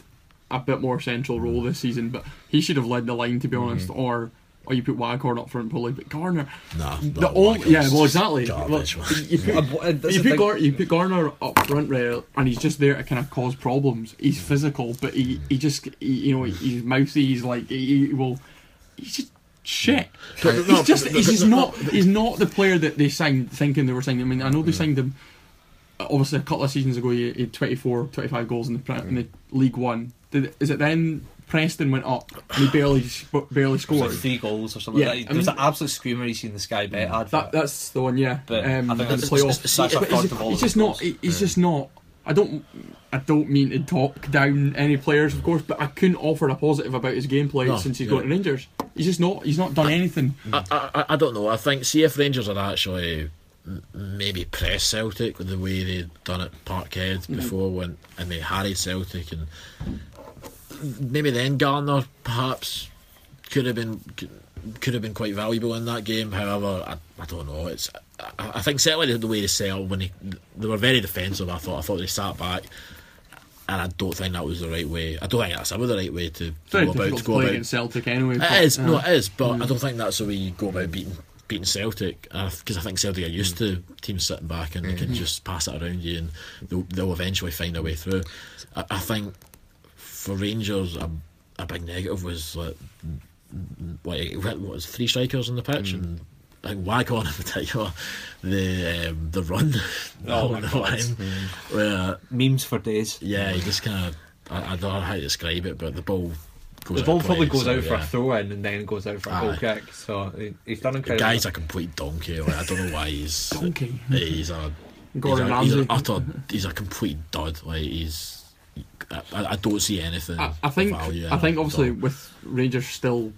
a bit more central role this season, but he should have led the line to be honest. Or, or you put Waghorn up front probably, but Garner. nah. The only, yeah, well, exactly. garbage, Well, you put, wh- that's you put. Gar- you put Garner up front rail, and he's just there to kind of cause problems. He's physical, but he, he just he, you know he's mouthy. He's like he, he will. He's just shit. He's just he's just not he's not the player that they signed thinking they were signing. I mean, I know they signed him. Obviously, a couple of seasons ago, he he had 24, 25 goals in the pre- in the League One. Did, is it then Preston went up and he barely barely scored? like three goals or something. Yeah, like that. I There was mean- an absolute screamer you see in the Sky Bet advert. That, that's the one, yeah. But um, I think that's- the playoff. that's a he's, he's just not. goals. he- He's just not. I don't. I don't mean to talk down any players, of course, but I couldn't offer a positive about his gameplay No, since he's yeah. gone to Rangers. He's just not. He's not done anything. I, I, I don't know. I think see if Rangers are actually m- maybe press Celtic with the way they'd done it Parkhead before when and they harried Celtic and maybe then Garner perhaps could have been could have been quite valuable in that game. However, I, I don't know. It's I, I think certainly the way they settled when they, they were very defensive. I thought I thought they sat back, and I don't think that was the right way. I don't think that's ever the right way to, go about to go play about. against Celtic anyway. It is, no, uh, it is, but I don't think that's the way you go about beating beating Celtic because I think Celtic are used mm. to teams sitting back and they can mm. just pass it around you and they'll, they'll eventually find a way through. I, I think for Rangers, a, a big negative was like, like what was three strikers on the pitch? Mm. And. I think Waghorn in particular, the um, the run. Oh the line, where Memes for days. yeah, he just kind of I, I don't know how to describe it, but the ball goes The ball probably play, goes so, out for yeah. a throw in and then goes out for a goal kick. So he- he's done The guy's a complete donkey. Like, I don't know why he's Donkey. He's a Gordon he's a, he's Ramsay. a utter. He's a complete dud. Like he's. I, I don't see anything. I, I of think value I think obviously all. with Rangers still,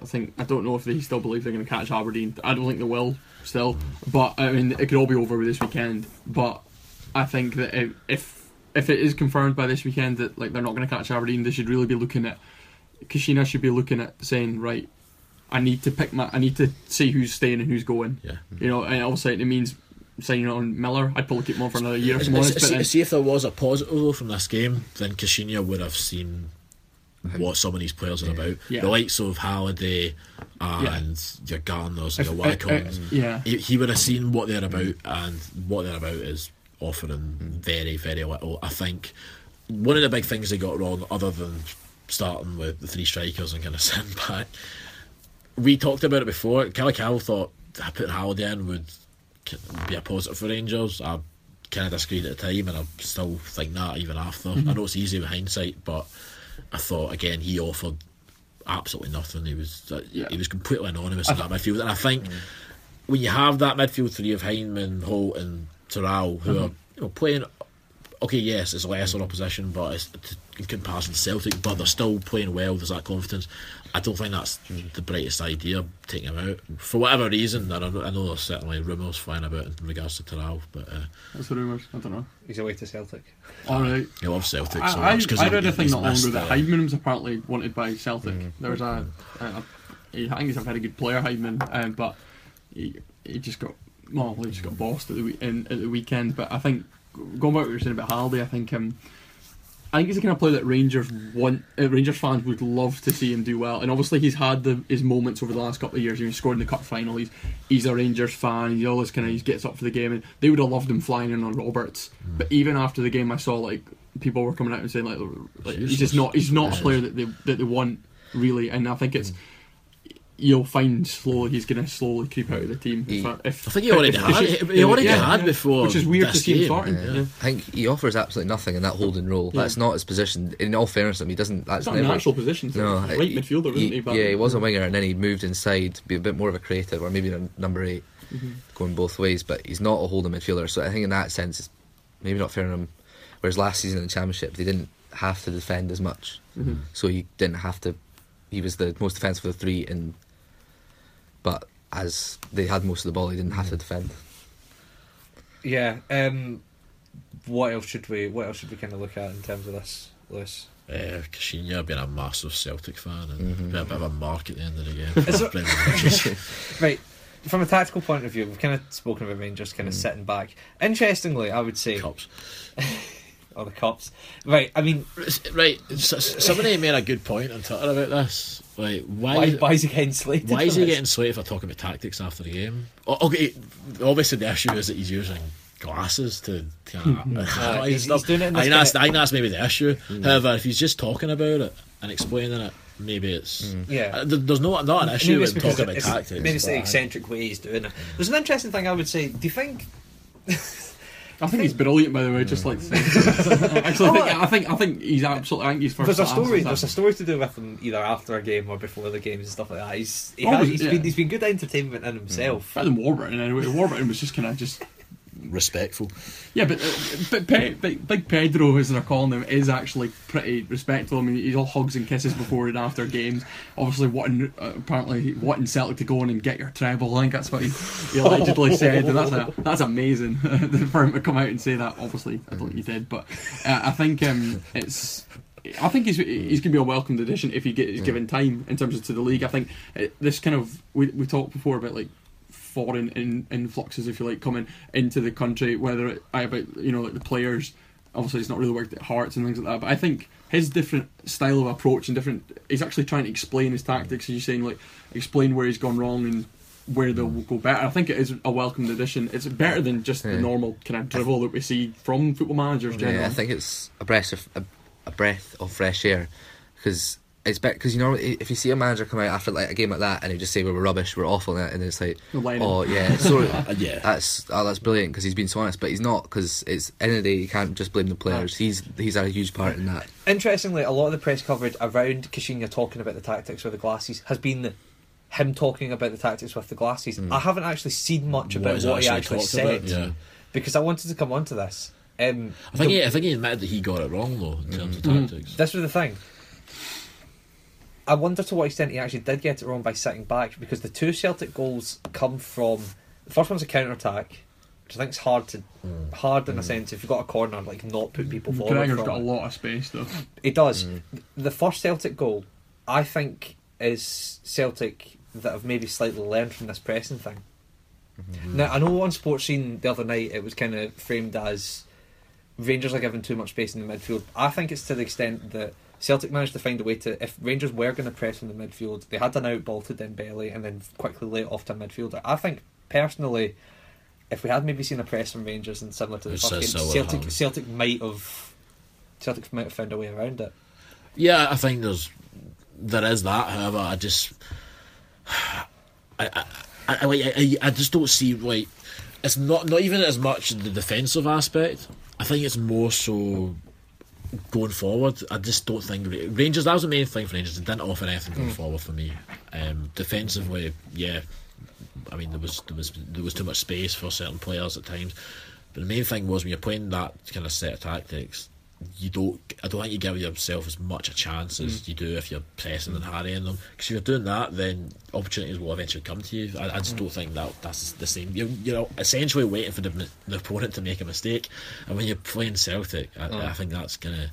I think I don't know if they still believe they're going to catch Aberdeen. I don't think they will still, mm. but I mean it could all be over with this weekend. But I think that if if, if it is confirmed by this weekend that like they're not going to catch Aberdeen, they should really be looking at. Caixinha should be looking at saying right. I need to pick my. I need to see who's staying and who's going. Yeah. You know, and obviously it means signing on Miller. I'd probably keep him on for another year. If I'm honest, see, then, see if there was a positive though from this game, then Caixinha would have seen what some of these players are about. Yeah. The likes of Halliday and your Garners and If- your uh, uh, yeah. he, he would have seen what they're about, and what they're about is offering very, very little. I think one of the big things they got wrong, other than starting with the three strikers and kind of sitting back, we talked about it before. Kelly Cowell thought putting Halliday in would be a positive for Rangers. I kind of disagreed at the time, and I still think that even after. I know it's easy with hindsight, but I thought again he offered absolutely nothing. He was uh, Yeah. he was completely anonymous in that midfield, and I think when you have that midfield three of Hyndman, Holt, and Terrell, who are you know, playing. Okay, yes, it's lesser opposition, but it's t- in comparison to Celtic, but they're still playing well. There's that confidence. I don't think that's the brightest idea taking him out for whatever reason. And I know, I know there's certainly rumours flying about in regards to Terrell, but uh, that's the rumours. I don't know. He's away to Celtic. All right. he loves Celtic so I, I, much because I read a thing not long ago that Hyndman. Hyndman was apparently wanted by Celtic. There was a, a, a, he- I think he's a very good player, Hyndman, um, but he, he just got well, he just got bossed at the in, at the weekend. But I think going back to what you were saying about Halliday, I think um, I think he's the kind of player that Rangers want. Uh, Rangers fans would love to see him do well, and obviously he's had the, his moments over the last couple of years. He scored in the cup final. He's he's a Rangers fan. He's always kind of he gets up for the game, and they would have loved him flying in on Roberts. But even after the game, I saw like people were coming out and saying like, like he's just not he's not a player that they that they want really, and I think it's. You'll find slowly he's going to slowly creep out of the team. He- if, if, I think he already if- had. if- He already yeah, had yeah. before, which is weird to see him game. starting. Yeah. Yeah. I think he offers absolutely nothing in that holding role. Yeah. That's not his position. In all fairness, to him, he doesn't. That's It's not a never. natural position. No, right he- midfielder, isn't he? But, yeah, he was a winger, and then he moved inside be a bit more of a creative, or maybe a number 8 Mm-hmm. going both ways. But he's not a holding midfielder, so I think in that sense, it's maybe not fair on him. Whereas last season in the championship, they didn't have to defend as much, Mm-hmm. so he didn't have to. He was the most defensive of the three, and but as they had most of the ball, he didn't have to defend. Yeah. Um, what else should we? What else should we kind of look at in terms of this, Lewis? Uh, Caixinha being a massive Celtic fan and Mm-hmm. being a bit of a mark at the end of the game. There- Right. From a tactical point of view, we've kind of spoken about Rangers kind of sitting back. Interestingly, I would say, Cups. or the cops. Right. I mean, Right, somebody made a good point on Twitter about this. Like, why, why, why is he getting slated? why is he this? getting slated for talking about tactics after the game? Okay, obviously the issue is that he's using glasses to kind of analyse he's- he's doing it in I think, that's, I think that's maybe the issue. Hmm. However, if he's just talking about it and explaining it, maybe it's hmm. uh, Yeah. Uh, There's no not an issue with talking about tactics. maybe it's the eccentric way he's doing it. There's an interesting thing I would say. Do you think? I think he's brilliant, by the way. Just like to say. actually, I think, oh, I think I think he's absolutely. I think he's first. There's a story. at There's a story to do with him either after a game or before the games and stuff like that. He's he Oh, has, he's yeah. been he's been good entertainment in himself. Better than Warburton anyway. Warburton was just kind of just respectful. yeah, but uh, but Pe- big, big Pedro, as they're calling him, is actually pretty respectful. I mean, he's all hugs and kisses before and after games. Obviously, wanting uh, apparently wanting Celtic to go in and get your treble. I think that's what he, he allegedly said, and that's a, that's amazing for him to come out and say that. Obviously, I don't think he did, but uh, I think um, it's I think he's he's going to be a welcomed addition if he gets given time in terms of to the league. I think uh, this kind of we we talked before about like foreign in, influxes, if you like, coming into the country. Whether it, I about you know like the players, obviously he's not really worked at Hearts and things like that. But I think his different style of approach and different, he's actually trying to explain his tactics. As you're saying, like explain where he's gone wrong and where they'll go better. I think it is a welcomed addition. It's better than just the normal kind of drivel that we see from football managers. Generally. Yeah, I think it's a breath of a, a breath of fresh air because it's better because you know if you see a manager come out after like a game like that and they just say well, we're rubbish, we're awful, and it's like oh yeah, so Uh, yeah. that's oh, that's brilliant because he's been so honest, but he's not because it's end of the day you can't just blame the players. He's he's had a huge part in that. Interestingly, a lot of the press coverage around Caixinha talking about the tactics with the glasses has been him talking about the tactics with the glasses. I haven't actually seen much about he's what, he actually said yeah. because I wanted to come on to this. Um, I think the- he, I think he admitted that he got it wrong though in terms of Mm. tactics. This was the thing. I wonder to what extent he actually did get it wrong by sitting back because the two Celtic goals come from the first one's a counter attack, which I think is hard to mm. hard in a mm. sense if you've got a corner like not put people forward. Gregor's from got a lot of space though. It does. Mm. The first Celtic goal, I think, is Celtic that have maybe slightly learned from this pressing thing. Mm-hmm. Now, I know on Sports Scene the other night it was kind of framed as Rangers are giving too much space in the midfield. I think it's to the extent that Celtic managed to find a way to, if Rangers were going to press in the midfield, they had an out ball to Dembele and then quickly lay it off to a midfielder. I think, personally, if we had maybe seen a press from Rangers and similar to the first game, so, Celtic, Celtic might have Celtic might have found a way around it. Yeah, I think there's there is that. However, I just I I, I, I, I, I just don't see like it's not not even as much the defensive aspect. I think it's more so going forward. I just don't think Rangers. That was the main thing for Rangers. They didn't offer anything going forward for me. Um, defensively, yeah. I mean, there was there was there was too much space for certain players at times. But the main thing was when you're playing that kind of set of tactics, you don't. I don't think you give yourself as much a chance as mm. you do if you're pressing and harrying them. Because if you're doing that, then opportunities will eventually come to you. I, I just mm. don't think that that's the same. You're, you know, essentially waiting for the, the opponent to make a mistake, and when you're playing Celtic, I, mm. I think that's gonna.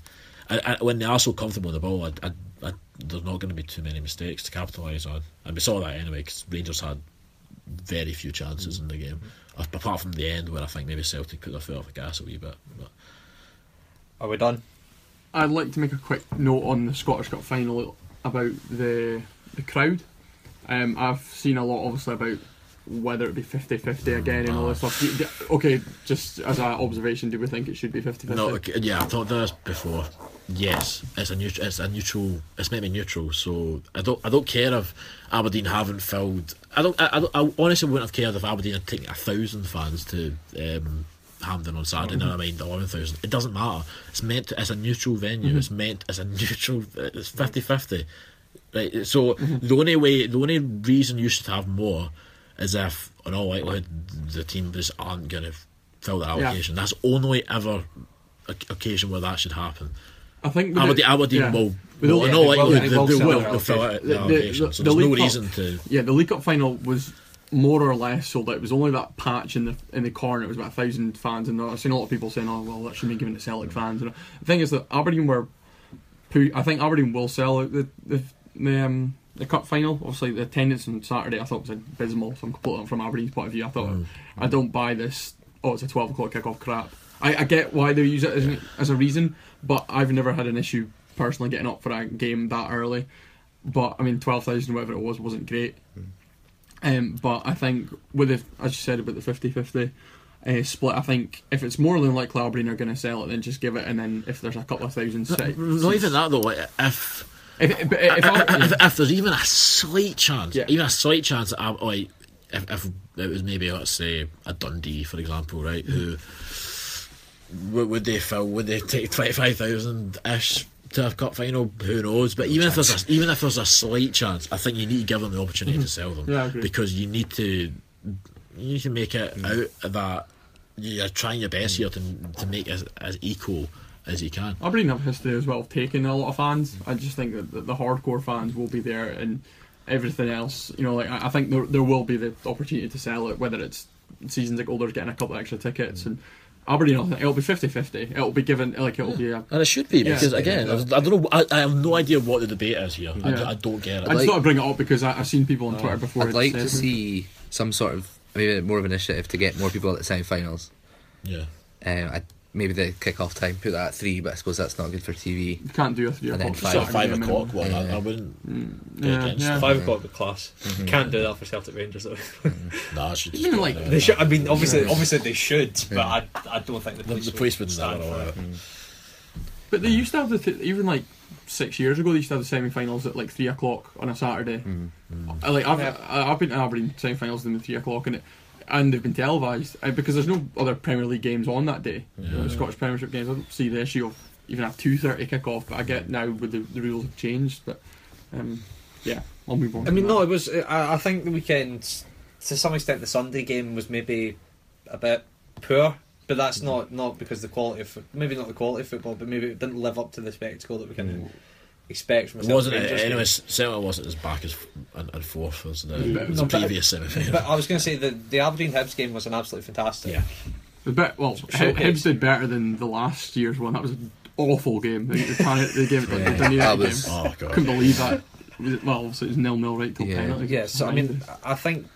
I, I, when they are so comfortable with the ball, I, I, there's not going to be too many mistakes to capitalise on, and we saw that anyway. Because Rangers had very few chances in the game, apart from the end where I think maybe Celtic put their foot off the gas a wee bit. But Are we done? I'd like to make a quick note on the Scottish Cup final about the the crowd. Um, I've seen a lot, obviously, about whether it be 50-50 again and all this stuff. Do- do- Okay, just as an observation, do we think it should be 50-50? no, okay, yeah, I thought this before. Yes, it's a neutral. It's a neutral. It's meant to be neutral. So I don't. I don't care if Aberdeen haven't filled. I don't. I, I, don't, I honestly wouldn't have cared if Aberdeen had taken a thousand fans to um, Hampden on Saturday. Never mind eleven thousand. It doesn't matter. It's meant. To, it's a neutral venue. It's mm-hmm. meant. as a neutral. It's 50-50. Right. So mm-hmm. the only way. The only reason you should have more is if, in all likelihood, the team just aren't going to fill the allocation. That's only ever occasion where that should happen. I think Aberdeen, it- Aberdeen yeah. will, With will, the- in all they they they, will fill will the they'll fill it, The- the, the- the- so the there's no Cup- reason to. Yeah, the League Cup final was more or less sold out. It was only that patch in the in the corner. It was about a thousand fans, and I've seen a lot of people saying, "Oh, well, that should be given to Celtic fans." And the thing is that Aberdeen were, I think Aberdeen will sell out the the the, um, the cup final. Obviously, the attendance on Saturday I thought was abysmal. So I'm completely from Aberdeen's point of view. I thought I don't buy this. Oh, it's a twelve o'clock kickoff crap. I, I get why they use it as, an, as a reason, but I've never had an issue personally getting up for a game that early. But I mean, twelve thousand, whatever it was, wasn't great. Um, but I think with the, as you said about the 50-50 uh, split, I think if it's more than likely Aberdeen are going to sell it, then just give it. And then if there's a couple of thousand, se- Not even that though. like, If If, if, if, if, if there's even a slight chance, Yeah. even a slight chance that I'm like, if, if it was maybe let's say a Dundee, for example, right? Who would, would they fill? Would they take twenty five thousand ish to a cup final? Who knows? But even if there's a, even if there's a slight chance, I think you need to give them the opportunity to mm-hmm. sell them Yeah, because you need to you need to make it mm. out that you're trying your best here to to make it as, as equal as you can. Aberdeen have history as well of taking a lot of fans. I just think that the, the hardcore fans will be there, and everything else, you know, like I, I think there there will be the opportunity to sell it, whether it's season ticket holders getting a couple of extra tickets, mm. and Aberdeen, will- it'll be 50-50. It'll be given like it'll be. A, And it should be Yeah. because again, I I don't know. I, I have no idea what the debate is here. I, Yeah. I don't get it. I just like- thought I'd bring it up because I, I've seen people on Twitter before. I'd like said- to see some sort of maybe more of an initiative to get more people at the semi-finals. yeah. Um, I, maybe the kick-off time put that at three, but I suppose that's not good for TV. You can't do a three And then o'clock. five- So five o'clock minimum. one, I, Yeah. I wouldn't. Mm. go Yeah, yeah. Five o'clock mm-hmm. with class. Mm-hmm. Can't do that for Celtic Rangers though. Mm-hmm. Nah, I should just Even like- anyway. they should. I mean, obviously, obviously they should, but I, I don't think the The, police, the police would stand for it. it. But they used to have the th- even like six years ago. They used to have the semi-finals at like three o'clock on a Saturday. I, like I've Yeah. I- I've been to Aberdeen semi-finals in the three o'clock and it, and they've been televised uh, because there's no other Premier League games on that day. You know, the Scottish Premiership games. I don't see the issue of even a two thirty kick-off. But I get now with the, the rules have changed. But um, yeah, I'll move on. I mean, that. no, it was. I, I think the weekend, to some extent, the Sunday game was maybe a bit poor, but that's not not because the quality of maybe not the quality of football, but maybe it didn't live up to the spectacle that we can. of expect from a It wasn't Celtic it? Rangers game. Anyway, Celtic wasn't as back as and, and fourth as the, No, as the but- previous semi final. But I was going to say the the Aberdeen Hibs game was an absolutely fantastic. Yeah. The bit, well, Showcase. Hibs did better than the last year's one. That was an awful game. They, they, can't- they gave it Yeah, the Dundee that United was- game. Oh god. Couldn't believe that. Well, so it was nil nil right till Yeah. penalties. Yeah, so I mean, I think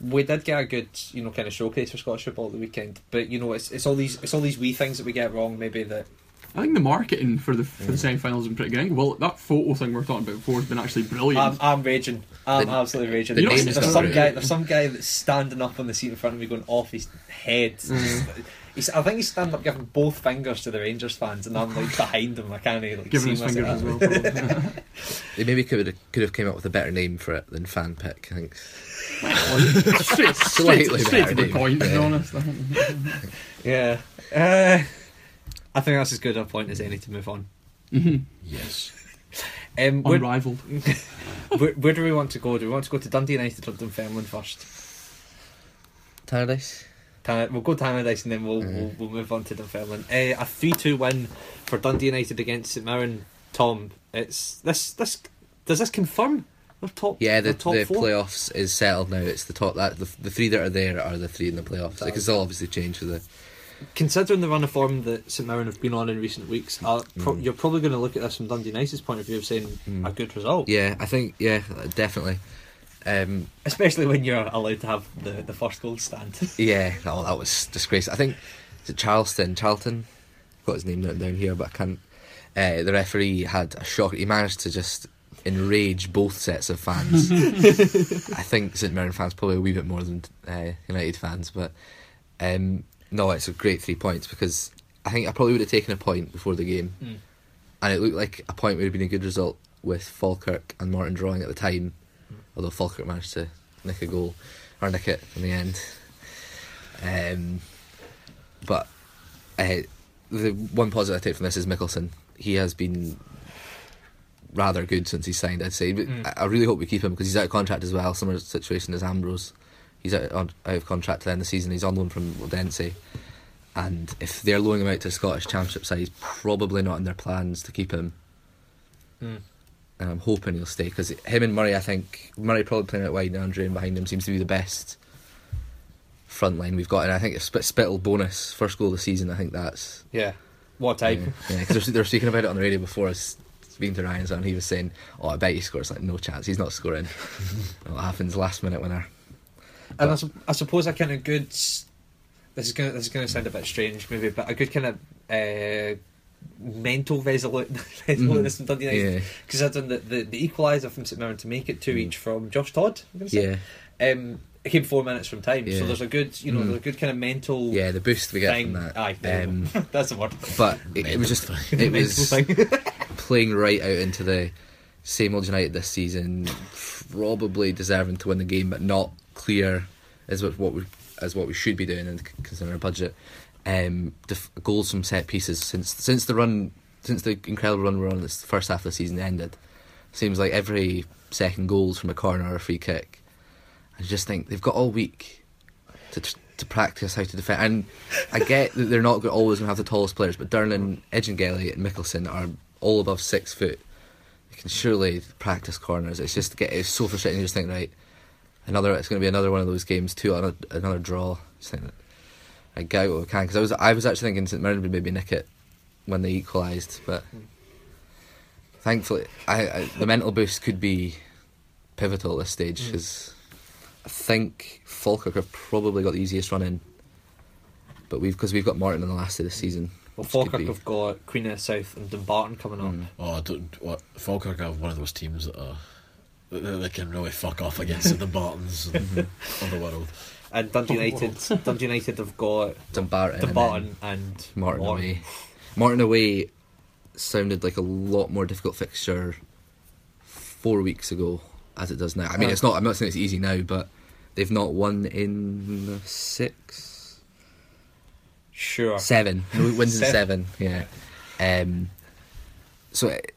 we did get a good, you know, kind of showcase for Scottish football at the weekend. But you know, it's it's all these it's all these wee things that we get wrong. Maybe that I think the marketing for the for the semi-finals is pretty good. I think, Well, that photo thing we are talking about before has been actually brilliant. I'm, I'm raging. I'm The- absolutely raging. the There's, name's there's not some right. guy. There's some guy that's standing up on the seat in front of me, going off his head. He's, I think he's standing up, giving both fingers to the Rangers fans, and I'm like behind him. I can't like Giving see his fingers as well. probably. They maybe could have, could have came up with a better name for it than fan pick. I think. straight, straight, Slightly straight better to the name, point. To be yeah. honest, Yeah. Uh, I think that's as good a point as any to move on. Yes. Um, where, unrivaled. where, where do we want to go? Do we want to go to Dundee United or Dunfermline first? Tannadice. Tan- we'll go Tannadice and then we'll, we'll we'll move on to Dunfermline. Uh, a three two win for Dundee United against St Mirren. Tom, it's this this does this confirm the top? Yeah, the, the top the four. playoffs is settled now. It's the top that the, the three that are there are the three in the playoffs. It can still obviously change for the Considering the run of form that St Mirren have been on in recent weeks, uh, pro- Mm. you're probably going to look at this from Dundee United's point of view of saying Mm. a good result. Yeah, I think yeah, definitely. Um, Especially when you're allowed to have the, the first goal stand. yeah, oh, that was disgraceful. I think is it Charleston, Charlton, got his name written down here, but I can't. Uh, the referee had a shock. He managed to just enrage both sets of fans. I think St Mirren fans probably a wee bit more than uh, United fans, but um, no, it's a great three points because I think I probably would have taken a point before the game, Mm. and it looked like a point would have been a good result with Falkirk and Morton drawing at the time, although Falkirk managed to nick a goal or nick it in the end. Um, but uh, the one positive I take from this is Mikkelsen. He has been rather good since he signed. I'd say, but Mm. I I really hope we keep him because he's out of contract as well. Similar situation as Ambrose. He's out, on, out of contract to the end of the season. He's on loan from Odense. And if they're loaning him out to Scottish Championship side, he's probably not in their plans to keep him. Mm. And I'm hoping he'll stay because him and Murray, I think Murray probably playing out wide and Andreu in behind him seems to be the best front line we've got. And I think if Spittal bonus first goal of the season, I think that's Yeah. What type? yeah. Because they're, they're speaking about it on the radio before us. Speaking to Ryan, and he was saying, "Oh, I bet he scores." Like, no chance. He's not scoring. what happens? Last minute winner. And I, sup- I suppose a kind of good. This is gonna this is gonna sound a bit strange, maybe, but a good kind of uh, mental resolute resoluteness from Dundee United. Yeah, Considering the, the, the equaliser from St Mirren to make it two each from Josh Todd. I'm gonna say. yeah, Um, it came four minutes from time, so there's a good, you know, Mm. there's a good kind of mental yeah. The boost we get thing. from that. Aye, Um, that's the word. but it, it was just it was playing right out into the same old United this season. Probably deserving to win the game, but not clear as what what we as what we should be doing, and considering our budget. Um, def- goals from set pieces since since the run since the incredible run we're on this first half of the season ended. Seems like every second goals from a corner or a free kick. I just think they've got all week to to practice how to defend. And I get that they're not always going to have the tallest players, but Durnan, Edjenguélé, and Mikkelsen are all above six foot. They can surely practice corners. It's just get it's so frustrating. You just think right, another it's going to be another one of those games. too. another, another draw. Just think, like get out what we can because I was I was actually thinking St Mirren would maybe nick it when they equalised, but thankfully I, I the mental boost could be pivotal at this stage because I think Falkirk have probably got the easiest run in, but we've because we've got Morton in the last of the season. Well, Falkirk have got Queen of the South and Dumbarton coming up. Mm. Oh, I don't, what, Falkirk have one of those teams that are that, that they can really fuck off against the Bartons of the world. And Dundee United, Dundee United have got Dumbarton, and Dumbarton and Morton away. Morton away sounded like a lot more difficult fixture four weeks ago as it does now. I mean, Uh. it's not. I'm not saying it's easy now, but they've not won in six, Sure. seven. No wins in Seven. seven. Yeah. Um. So it,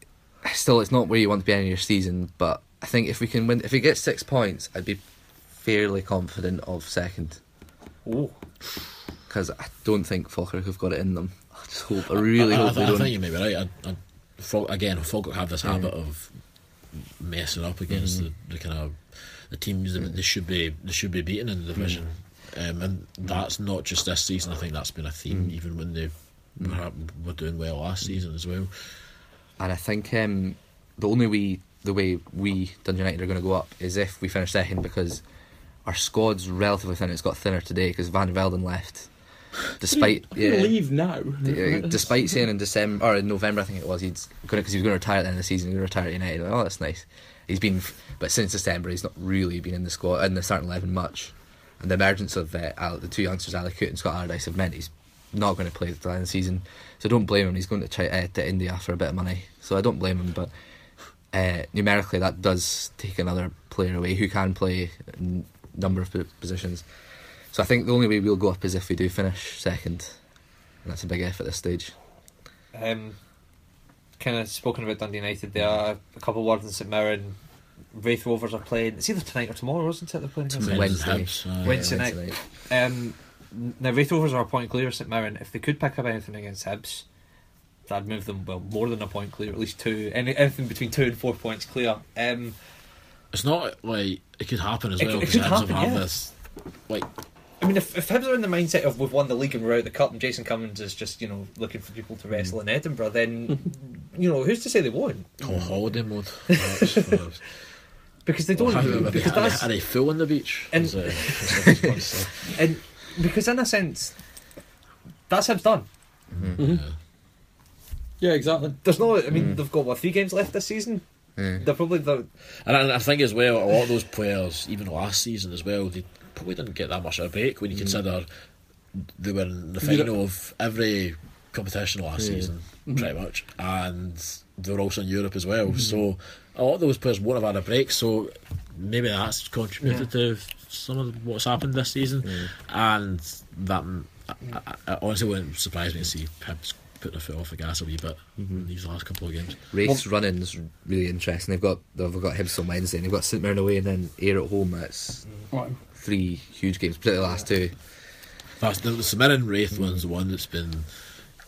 still, it's not where you want to be in your season, but I think if we can win, if we get six points, I'd be fairly confident of second Oh, because I don't think Falkirk have got it in them. I just hope. I really I, I, hope they I don't. I think you may be right. I, I, again, Falkirk have this habit of messing up against Mm-hmm. the, the kind of the teams that they should be they should be beaten in the division, Mm-hmm. um, and that's not just this season. I think that's been a theme Mm. even when they perhaps were doing well last season as well. And I think um, the only way the way we Dundee United are going to go up is if we finish second because our squad's relatively thin. It's got thinner today because Van Velden left. Despite yeah, leave now. d- uh, despite saying in December or in November I think it was he's going because he was going to retire at the end of the season. He's going to retire at United. Like, oh, that's nice. He's been, but since December he's not really been in the squad in the starting eleven much. And the emergence of uh, Al, the two youngsters, Ali Coote and Scott Allardyce, have meant he's not going to play at the end of the season. So don't blame him. He's going to try uh, to India for a bit of money. So I don't blame him. But uh, numerically, that does take another player away who can play a n- number of po- positions. So I think the only way we'll go up is if we do finish second, and that's a big F at this stage. um, kind of spoken about Dundee United there. Are a couple of words in St Mirren. Raith Rovers are playing. It's either tonight or tomorrow, isn't it? They're playing. It's against- Wednesday. Hibs, aye. Wednesday Yeah, night. Um, now Raith Rovers are a point clear of St Mirren. If they could pick up anything against Hibs, that'd move them well more than a point clear, at least two. Any, anything between two and four points clear. Um, It's not like it could happen as It- well it because could Hibs have happen, had yeah. this like I mean, if, if Hibs are in the mindset of we've won the league and we're out of the cup, and Jason Cummings is just you know looking for people to wrestle in Edinburgh, then you know who's to say they won't? oh, holiday mode. Perhaps, perhaps. Because they don't. Or are, because they, that's are they full on the beach? And- As, uh, as I was saying. and because in a sense, that's Hibs done. Mhm. Yeah, exactly. There's no. I mean, hmm. they've got what three games left this season. Yeah. They're probably the And I, I think as well, a lot of those players, even last season as well, they probably didn't get that much of a break when you hmm. consider they were in the final of every competition last season, mm-hmm. pretty much, and they were also in Europe as well. Mm-hmm. So a lot of those players won't have had a break. So maybe that's contributed to some of what's happened this season, and that I, I, I honestly wouldn't surprise me to see Hibs put their foot off the gas a wee bit in these last couple of games. Race running's really interesting. They've got they've got Hibs on Wednesday, and they've got St Mirren away, and then Ayr at home. That's Wow. three huge games, particularly the last two. That's the, the Samaritan Raith one's the one that's been.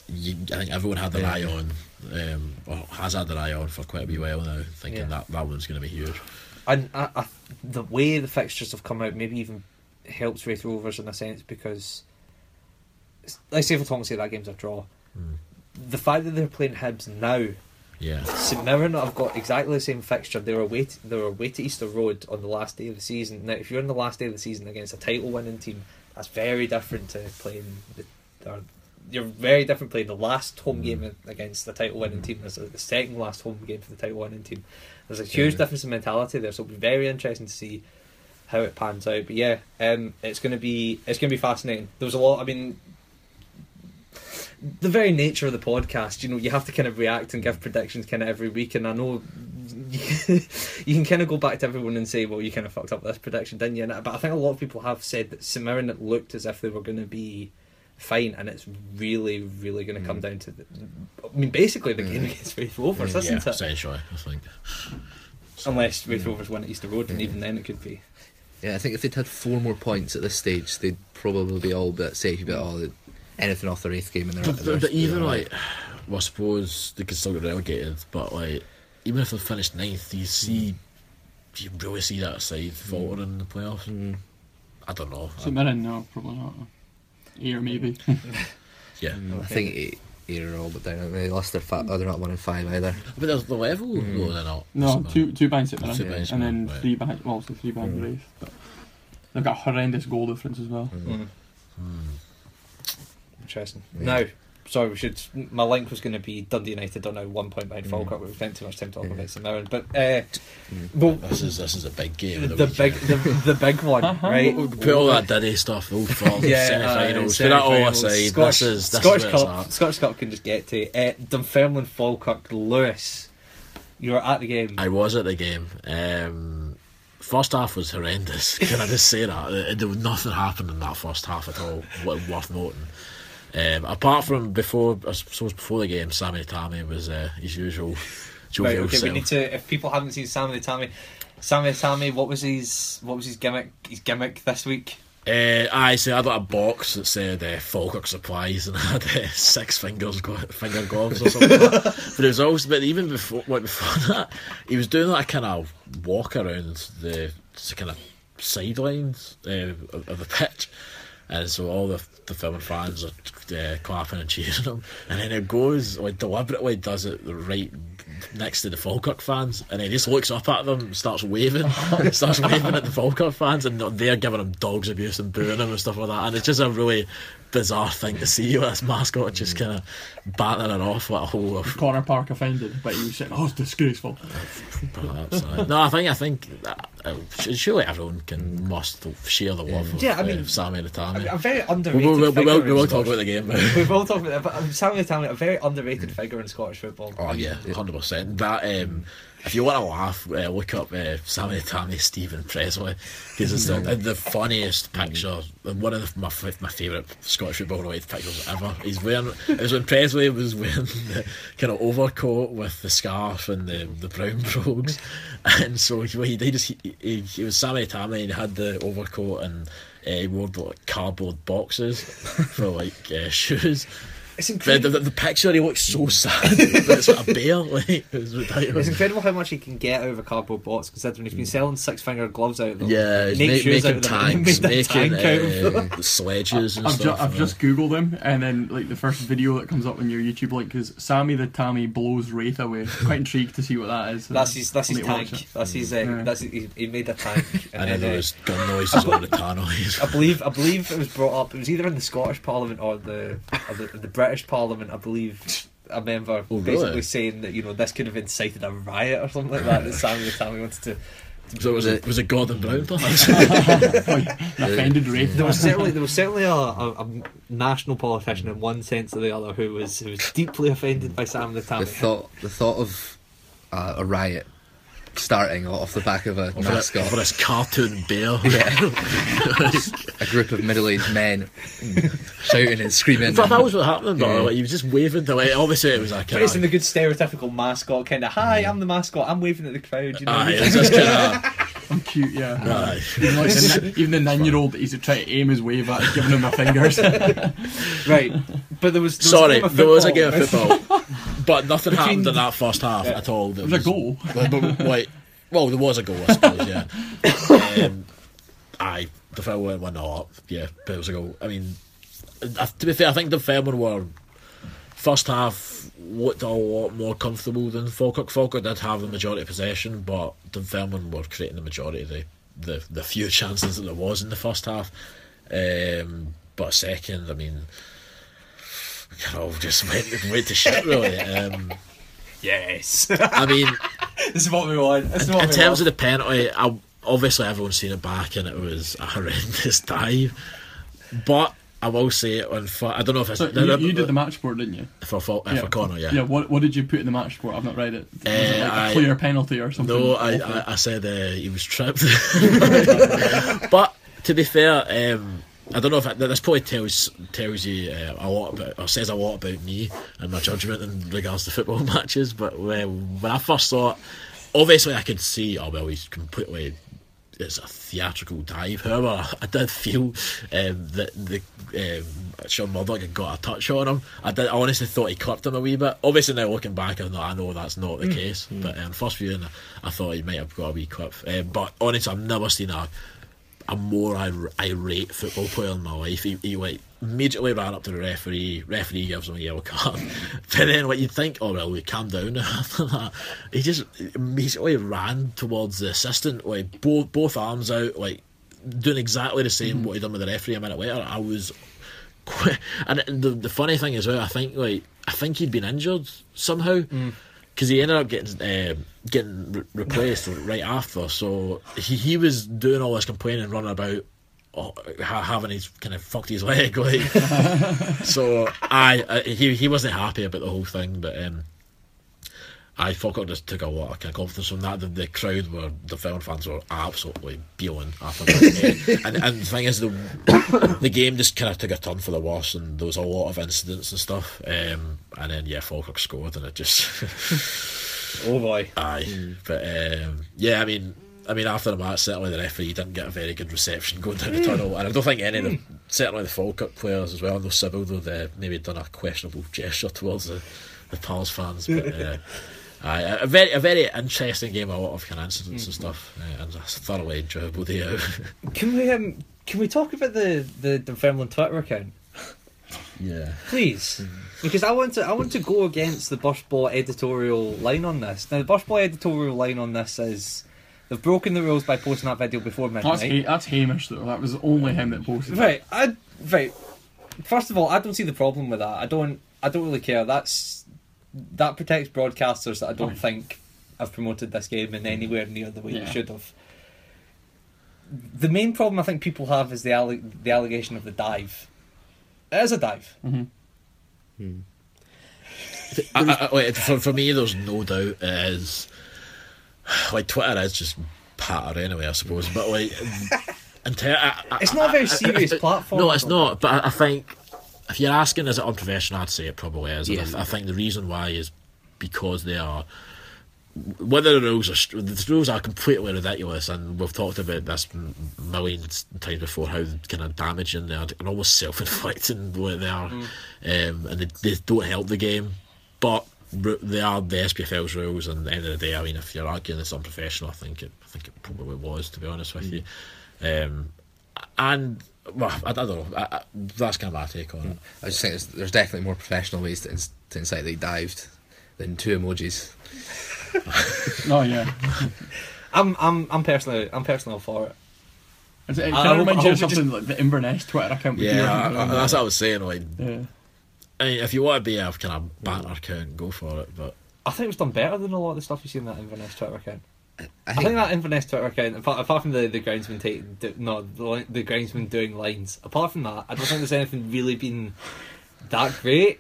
You, I think everyone had their Yeah. eye on, um, or has had their eye on for quite a wee while now, thinking Yeah. that that one's going to be huge. and I, I, the way the fixtures have come out maybe even helps Raith Rovers in a sense because let's say for Tom say that game's a draw. The fact that they're playing Hibs now, Yeah, St Mirren have got exactly the same fixture. They were away. To, they were away to Easter Road on the last day of the season. Now, if you're on the last day of the season against a title-winning team, that's very different to playing. The, or, you're very different playing the last home game against the title-winning team as the second last home game for the title-winning team. There's a huge Yeah. difference in mentality there, so it'll be very interesting to see how it pans out. But yeah, um, it's going to be it's going to be fascinating. There was a lot. I mean, the very nature of the podcast, you know, you have to kind of react and give predictions kind of every week. And I know you can kind of go back to everyone and say, well, you kind of fucked up this prediction, didn't you? But I think a lot of people have said that St Mirren it looked as if they were going to be fine, and it's really, really going to come hmm. down to, the, I mean, basically the game hmm. against Raith Rovers, yeah, isn't it? essentially, I think. Unless Raith Rovers win at Easter Road, and even then it could be. Yeah, I think if they'd had four more points at this stage, they'd probably be all but safe about all oh, anything off their eighth game. And they're, But, they're, but even they're like, well, I suppose they could still get relegated, but like, even if they finished ninth, you see, you really see that side faltering in the playoffs. Mm. I don't know. St Mirren, no, probably not. Here maybe. Yeah, I think eight, eight are all but down. They lost their fat. Oh, they're not one in five either. but there's the level. No, they're not. No, So- two two behind St Mirren, Two behind St and then right. three behind. Well, obviously three behind Mm. Raith, but they've got horrendous goal difference as well. Mm. Hmm. Interesting. Yeah. Now, sorry, we should. My link was going to be Dundee United on now one point behind Mm. Falkirk. We've spent too much time talking Yeah. about St Mirren, but uh, Mm. well, This is this is a big game. of the big, yeah. the, the big one, right? We Put all that Diddy stuff, old firm, Yeah, semi-finals. uh, Put that all aside. Scottish, this is this Scottish is where it's Cup. at. Scottish Cup can just get to uh, Dunfermline, Falkirk, Lewis. You were at the game. I was at the game. Um, first half was horrendous. Can I just say that? Uh, There was nothing happened in that first half at all wo- worth noting. Um, apart from before, I suppose before the game, Sammy Tammy was uh, his usual Right, okay, we need to. If people haven't seen Sammy Tammy, Sammy Tammy, what was his what was his gimmick? His gimmick this week. Uh, I see. I had like a box that said uh, Falkirk supplies and I had uh, six fingers, glo- finger gloves or something. like that. But it was also, but even before, what before that, he was doing like a kind of walk around the kind of sidelines uh, of, of the pitch, and so all the the filming fans are uh, clapping and cheering him, and then it goes like deliberately does it right next to the Falkirk fans, and he just looks up at them, starts waving, starts waving at the Falkirk fans, and they're giving him dogs abuse and booing him and stuff like that, and it's just a really bizarre thing to see with this mascot just kind of battering it off like a whole of Connor Park offended, but was saying, "Oh, it's disgraceful." perhaps. uh, no, I think I think that, uh, surely everyone can must share the love of Yeah, I uh, mean- Sammy the I mean, a very We underrated. will, we will, we will, we will talk about the game. We've all talked about that, but um, Sammy the Tammy, a very underrated figure in Scottish football. Oh yeah, hundred percent. That um, if you want to laugh, uh, look up uh, Sammy Tammy Stephen Presley because it's the, the funniest picture and one of the, my my favourite Scottish football related pictures ever. He's wearing it was when Presley was wearing the kind of overcoat with the scarf and the the brown brogues, and so he he, he just he, he, he was Sammy Tammy and he had the overcoat and. Uh, he wore like cardboard boxes for like uh, shoes. It's The, incredible. the, the picture he looks so sad, but it's like a bear. Like it was ridiculous. It's incredible how much he can get out of a cardboard box, considering he's been selling six finger gloves out of them. Yeah, he's make ma- shoes out making of them, tanks, made making tank out of them. uh, sledges and I've, ju- I've yeah. just googled him, and then like the first video that comes up on your YouTube link is Sammy the Tammy blows Raith away. Quite intrigued to see what that is. That's his. That's his need to watch tank. That's his. Uh, Yeah. That's he, he made a tank. and then uh, there was gun noises on the tannoys. I believe. I believe it was brought up. It was either in the Scottish Parliament or the or the, the British Parliament. I believe. A member Oh, basically really? saying that you know this could have incited a riot or something like that. That Sammy the Tammy wanted to. So was it was it Gordon Brown perhaps? Offended Raith. There was certainly there was certainly a, a, a national politician in one sense or the other who was who was deeply offended by Sam the Tammy. The thought, the thought of uh, a riot starting off the back of a for, that, mascot. for this cartoon bear. Yeah. a group of middle-aged men shouting and screaming. In fact, that was what happened. But Yeah. like, he was just waving to like obviously it was like But it's uh, in the good stereotypical mascot kind of. Hi, I'm the mascot. I'm waving at the crowd. You know. Aye, it's just kind I'm cute, yeah. of aye. Even, like the, ni- even the nine-year-old that he's trying to aim his wave at, giving him the fingers. right, but there was, there was Sorry, a game of there was a game of football, but nothing Between- happened in that first half Yeah. at all. There There's a goal. But, but, wait, well, there was a goal, I suppose. Yeah. um, aye, the fair went up. Yeah, but it was a goal. I mean, to be fair, I think the Fairmont were first half looked a lot more comfortable than Falkirk. Falkirk did have the majority of possession, but the Fairmont were creating the majority of the, the, the few chances that there was in the first half. Um, but second, I mean, kind of just went, went to shit really. Um, Yes, I mean, this is what we want. This is what in we terms want. of the penalty, I, obviously everyone's seen it back, and it was a horrendous dive. But I will say it on. I don't know if it's So you, you did the match report, didn't you? for for, for Connor, yeah. Yeah. What What did you put in the match report? I've not read it. Was it Uh, like I- a clear penalty or something? No, I. I, I said uh, he was tripped. but to be fair, um, I don't know if that, this probably tells tells you uh, a lot about or says a lot about me and my judgment in regards to football matches. But uh, when I first saw it, obviously I could see, oh well, he's completely. It's a theatrical dive. However, I, I did feel um, that the um, Sean Murdoch had got a touch on him. I did. I honestly thought he clipped him a wee bit. Obviously, now looking back, I know, I know that's not the case. But um, first viewing, I thought he might have got a wee clip. Um, but honestly, I've never seen a a more ir- irate football player in my life. He, he like immediately ran up to the referee. Referee gives him a yellow card. but then, what you'd think, oh well, we calm down after that. He just immediately ran towards the assistant, like both both arms out, like doing exactly the same mm-hmm. what he'd done with the referee a minute later. I was, quite, and the the funny thing as well, I think like I think he'd been injured somehow. Mm. Because he ended up getting uh, getting re- replaced right after, so he, he was doing all this complaining, running about, oh, ha- having his kind of fucked his leg, like. so I, I he he wasn't happy about the whole thing, but um, I Falkirk just took a lot of kind of confidence from that. The, the crowd were the film fans were absolutely beeling after that. and and the thing is, the the game just kind of took a turn for the worse, and there was a lot of incidents and stuff. Um, and then yeah, Falkirk scored, and it just Oh boy. aye. But um, yeah, I mean. I mean, after the match, certainly the referee didn't get a very good reception going down the tunnel, and I don't think any of the, certainly the Falkirk players as well, no Sibbald, though they maybe done a questionable gesture towards the, the Pars fans. But uh, aye, a a very a very interesting game, a lot of kind of incidents and stuff, uh, and a thoroughly enjoyable day out. Can we um can we talk about the the the Dunfermline Twitter account, yeah. please? Because I want to I want to go against the Burst Baw editorial line on this. Now the Burst Baw editorial line on this is they've broken the rules by posting that video before midnight. That's, ha- that's Hamish though. That was only him that posted. it. Right, I right. First of all, I don't see the problem with that. I don't. I don't really care. That's that protects broadcasters that I don't think have promoted this game in anywhere near the way Yeah. they should have. The main problem I think people have is the alle- the allegation of the dive. It is a dive. Mm-hmm. Hmm. I, I, I- wait, for, for me, there's no doubt it is. Like, Twitter is just patter anyway, I suppose. But, like, in ter- I, I, It's not a very I- I- serious platform, No, it's not. But I, I think if you're asking, is it unprofessional? I'd say it probably is. And I, I think the reason why is because they are. Whether the rules are the rules are completely ridiculous, and we've talked about this millions of times before how kind of damaging they are and almost self-inflicting what they are, um, and they, they don't help the game. But they are the SPFL's rules, and at the end of the day, I mean, if you're arguing it's unprofessional, I think it, I think it probably was, to be honest with you. Um, and well, I, I don't know. I, I, that's kind of my take on it. I just think there's, there's definitely more professional ways to, ins- to incite they dived than two emojis. Oh yeah. I'm I'm I'm personally I'm personally all for it. It, it I kind of hope- reminds I you of hope it something like the Inverness Twitter account. Yeah, I, I, that's what I was saying. Like, yeah. I mean, if you want to be a kind of banter account, go for it. But I think it was done better than a lot of the stuff you see in that Inverness Twitter account. I I think, think that Inverness Twitter account, apart, apart from the the groundsman taking, do, no, the, the groundsman doing lines. Apart from that, I don't think there's anything really been that great.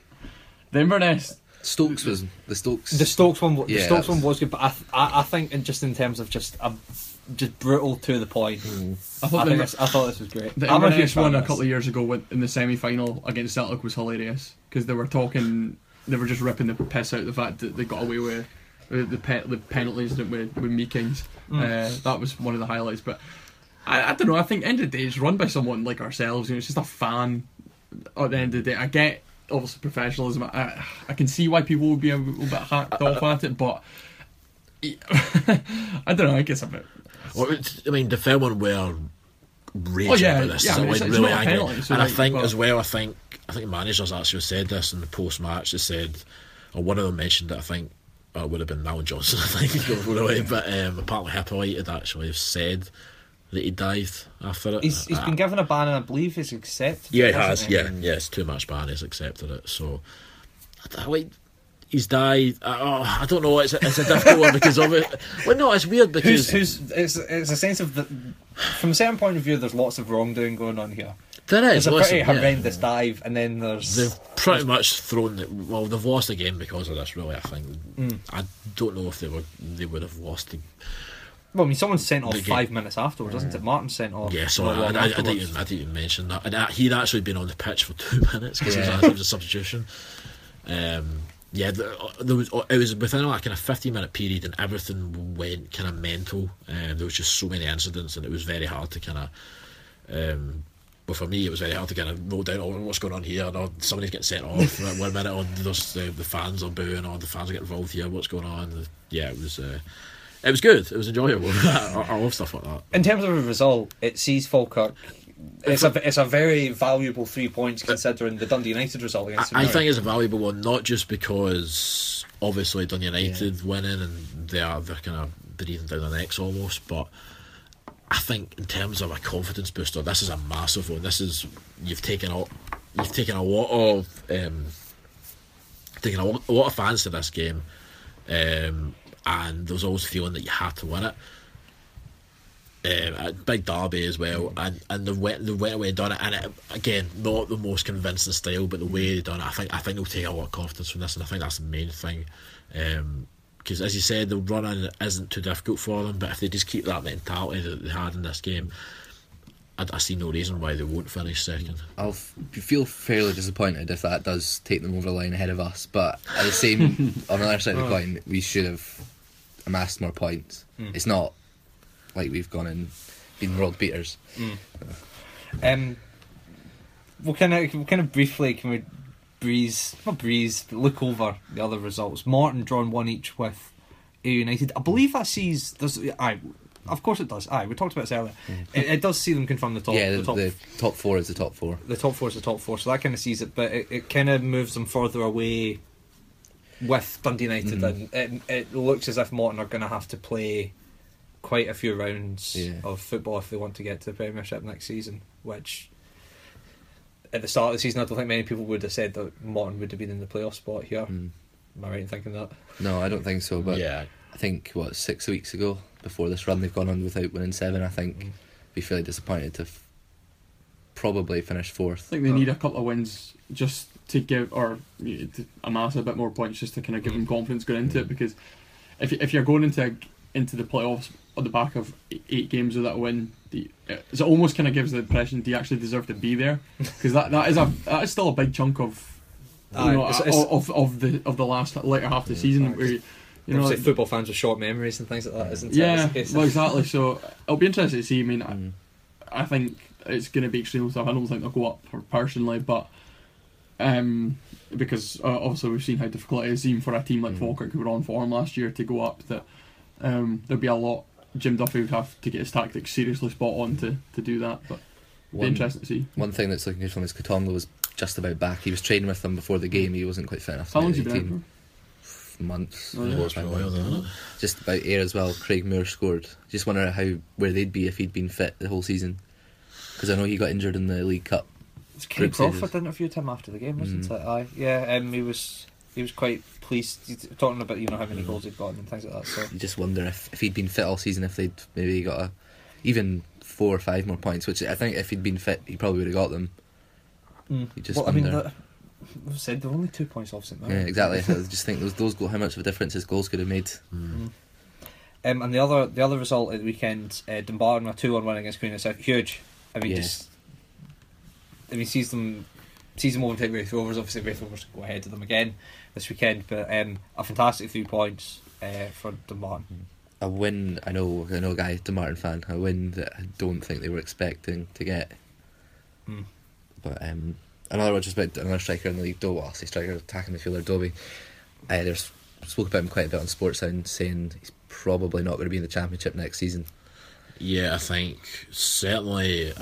The Inverness. Stokes was the Stokes. The Stokes one, the Yeah, Stokes that one was- was good, but I, I, I think in just in terms of just a, just brutal to the point. I I, thought think the, this, I thought this was great. the I'm a Inverness one a couple of years ago with, in the semi final against Celtic was hilarious because they were talking. They were just ripping the piss out of the fact that they got away with with the pe- the penalties with with Meekings. Mm. Uh, that was one of the highlights. But I, I don't know. I think end of the day it's run by someone like ourselves. You know, it's just a fan. At the end of the day, I get obviously professionalism. I, I can see why people would be a little bit hacked off at it, but I don't know. I guess a bit. well, it's- I mean, the Fairmont were raging Oh, yeah, about this. yeah, I so, mean, like, it's- it's really not a angry. penalty, so, and I think but- as well, I think I think managers actually said this in the post match. They said, or one of them mentioned that I think. Uh, it would have been Allan Johnston, I think, going away. But um, apparently, Hippolyte had actually said that he died after it. He's, he's Uh, been given a ban, and I believe he's accepted. Yeah, he has. Yeah, yeah. It's too much ban. He's accepted it. So, I, like, he's died. I, oh, I don't know. It's a, it's a difficult one because of it. Well, no, it's weird because Who's, who's it's, it's a sense of the, from a certain point of view, there's lots of wrongdoing going on here. There is. There's a listen, pretty yeah. horrendous dive, and then there's They've pretty much thrown. The, well, they've lost the game because of this. Really, I think. Mm. I don't know if they were. They would have lost the. well, I mean, someone sent off five minutes afterwards, doesn't it? Martin sent off. Yeah, so I, I, I, didn't even, I didn't even mention that. And uh, he'd actually been on the pitch for two minutes because Yeah. he was a substitution. Um, yeah, the, there was it was within like kind of fifteen minute period, and everything went kind of mental. Um, there was just so many incidents, and it was very hard to kind of. Um, well, for me, it was very hard to kind of note down oh, what's going on here. Or somebody's getting sent off one minute, or there's the, the fans are booing, or the fans are getting involved here. What's going on? Yeah, it was. Uh, it was good. It was enjoyable. I, I love stuff like that. In terms of a result, it sees Falkirk it's a it's a very valuable three points considering the Dundee United result I, against. I St think it's a valuable one, not just because obviously Dundee United winning and they are they're kind of breathing down their necks almost, but I think in terms of a confidence booster, this is a massive one. This is you've taken a you've taken a lot of um, taken a, lot- a lot of fans to this game, um, and there was always a feeling that you had to win it. Um, a big derby as well, and and they went they went away and done it, and it, again not the most convincing style, but the way they done it, I think I think they'll take a lot of confidence from this, and I think that's the main thing. Because as you said, the run in isn't too difficult for them, but if they just keep that mentality that they had in this game, I, I see no reason why they won't finish second. I'll f- feel fairly disappointed if that does take them over the line ahead of us. But at the same, on the other side of the coin, we should have amassed more points. It's not like we've gone and been world beaters. Um, we'll kind of we'll kind of briefly can we breeze not breeze but look over the other results. Morton drawn one each with Ayr United. I believe that sees there's aye, of course it does. Aye, we talked about this earlier. It, it does see them confirm the top. yeah, the the, top the top four is the top four. the top four is the top four, so that kind of sees it, but it, it kind of moves them further away with Dundee United, Mhm. and it, it looks as if Morton are going to have to play quite a few rounds Yeah. of football if they want to get to the Premiership next season. Which, at the start of the season, I don't think many people would have said that Morton would have been in the playoff spot here. Mm. Am I right in thinking that? No, I don't think so. But yeah, I think what six weeks ago, before this run, they've gone on without winning seven. I think Mm. be fairly disappointed to f- probably finish fourth. I think they need a couple of wins just to give or you know, to amass a bit more points, just to kind of give them confidence going into it. Because if if you're going into into the playoffs on the back of eight games without a win, the, it almost kind of gives the impression do you actually deserve to be there? Because that, that is a that is still a big chunk of you know, it's- of, it's- of of the of the last later half of the season where you, you know Obviously, football fans with short memories and things like that, isn't it? yeah, It's- it's- well, exactly. So it'll be interesting to see. I mean, I- Mm. I think it's going to be extremely tough. I don't think they'll go up personally, but um, because uh, obviously we've seen how difficult it is even for a team like Mm. Falkirk who were on form last year to go up. That um, there'll be a lot. Jim Duffy would have to get his tactics seriously spot on to, to do that. But it'd be One- interesting to see. One thing that's looking good for from is Katonga was just about back. He was training with them before the game. He wasn't quite fit enough. How long's he been out team. for? Months. Oh, yeah. four or it's five been a while, months. hasn't? Just about Ayr as well. Craig Moore scored. Just wonder how where they'd be if he'd been fit the whole season. Because I know he got injured in the League Cup. It's Kenny Group stages. Crawford interviewed him after the game, wasn't Mm. it? Aye, yeah. Um, he was he was quite pleased he's talking about you know how many goals he'd gotten and things like that. So You just wonder if, if he'd been fit all season, if they'd maybe got a, even four or five more points. Which I think if he'd been fit, he probably would have got them. You just well, I mean, wonder. the, we've said they're only two points off St. Yeah, exactly. I just think those those goal, how much of a difference his goals could have made. Um, and the other the other result at the weekend, uh, Dumbarton a two one win against Queen of South, huge. I mean, Yeah. just I mean, sees them sees them overtake Raith Rovers. Obviously, Raith Rovers go ahead of them again this weekend, but um, a fantastic three points uh, for Dumbarton. A win. I know. I know a guy, De Martin fan. A win that I don't think they were expecting to get. Mm. But um, another one just about another striker in the league. Dobbie, well, I say striker, attacking midfielder Dobbie. Uh, there's spoke about him quite a bit on Sports Sound, saying he's probably not going to be in the championship next season. Yeah, I think certainly.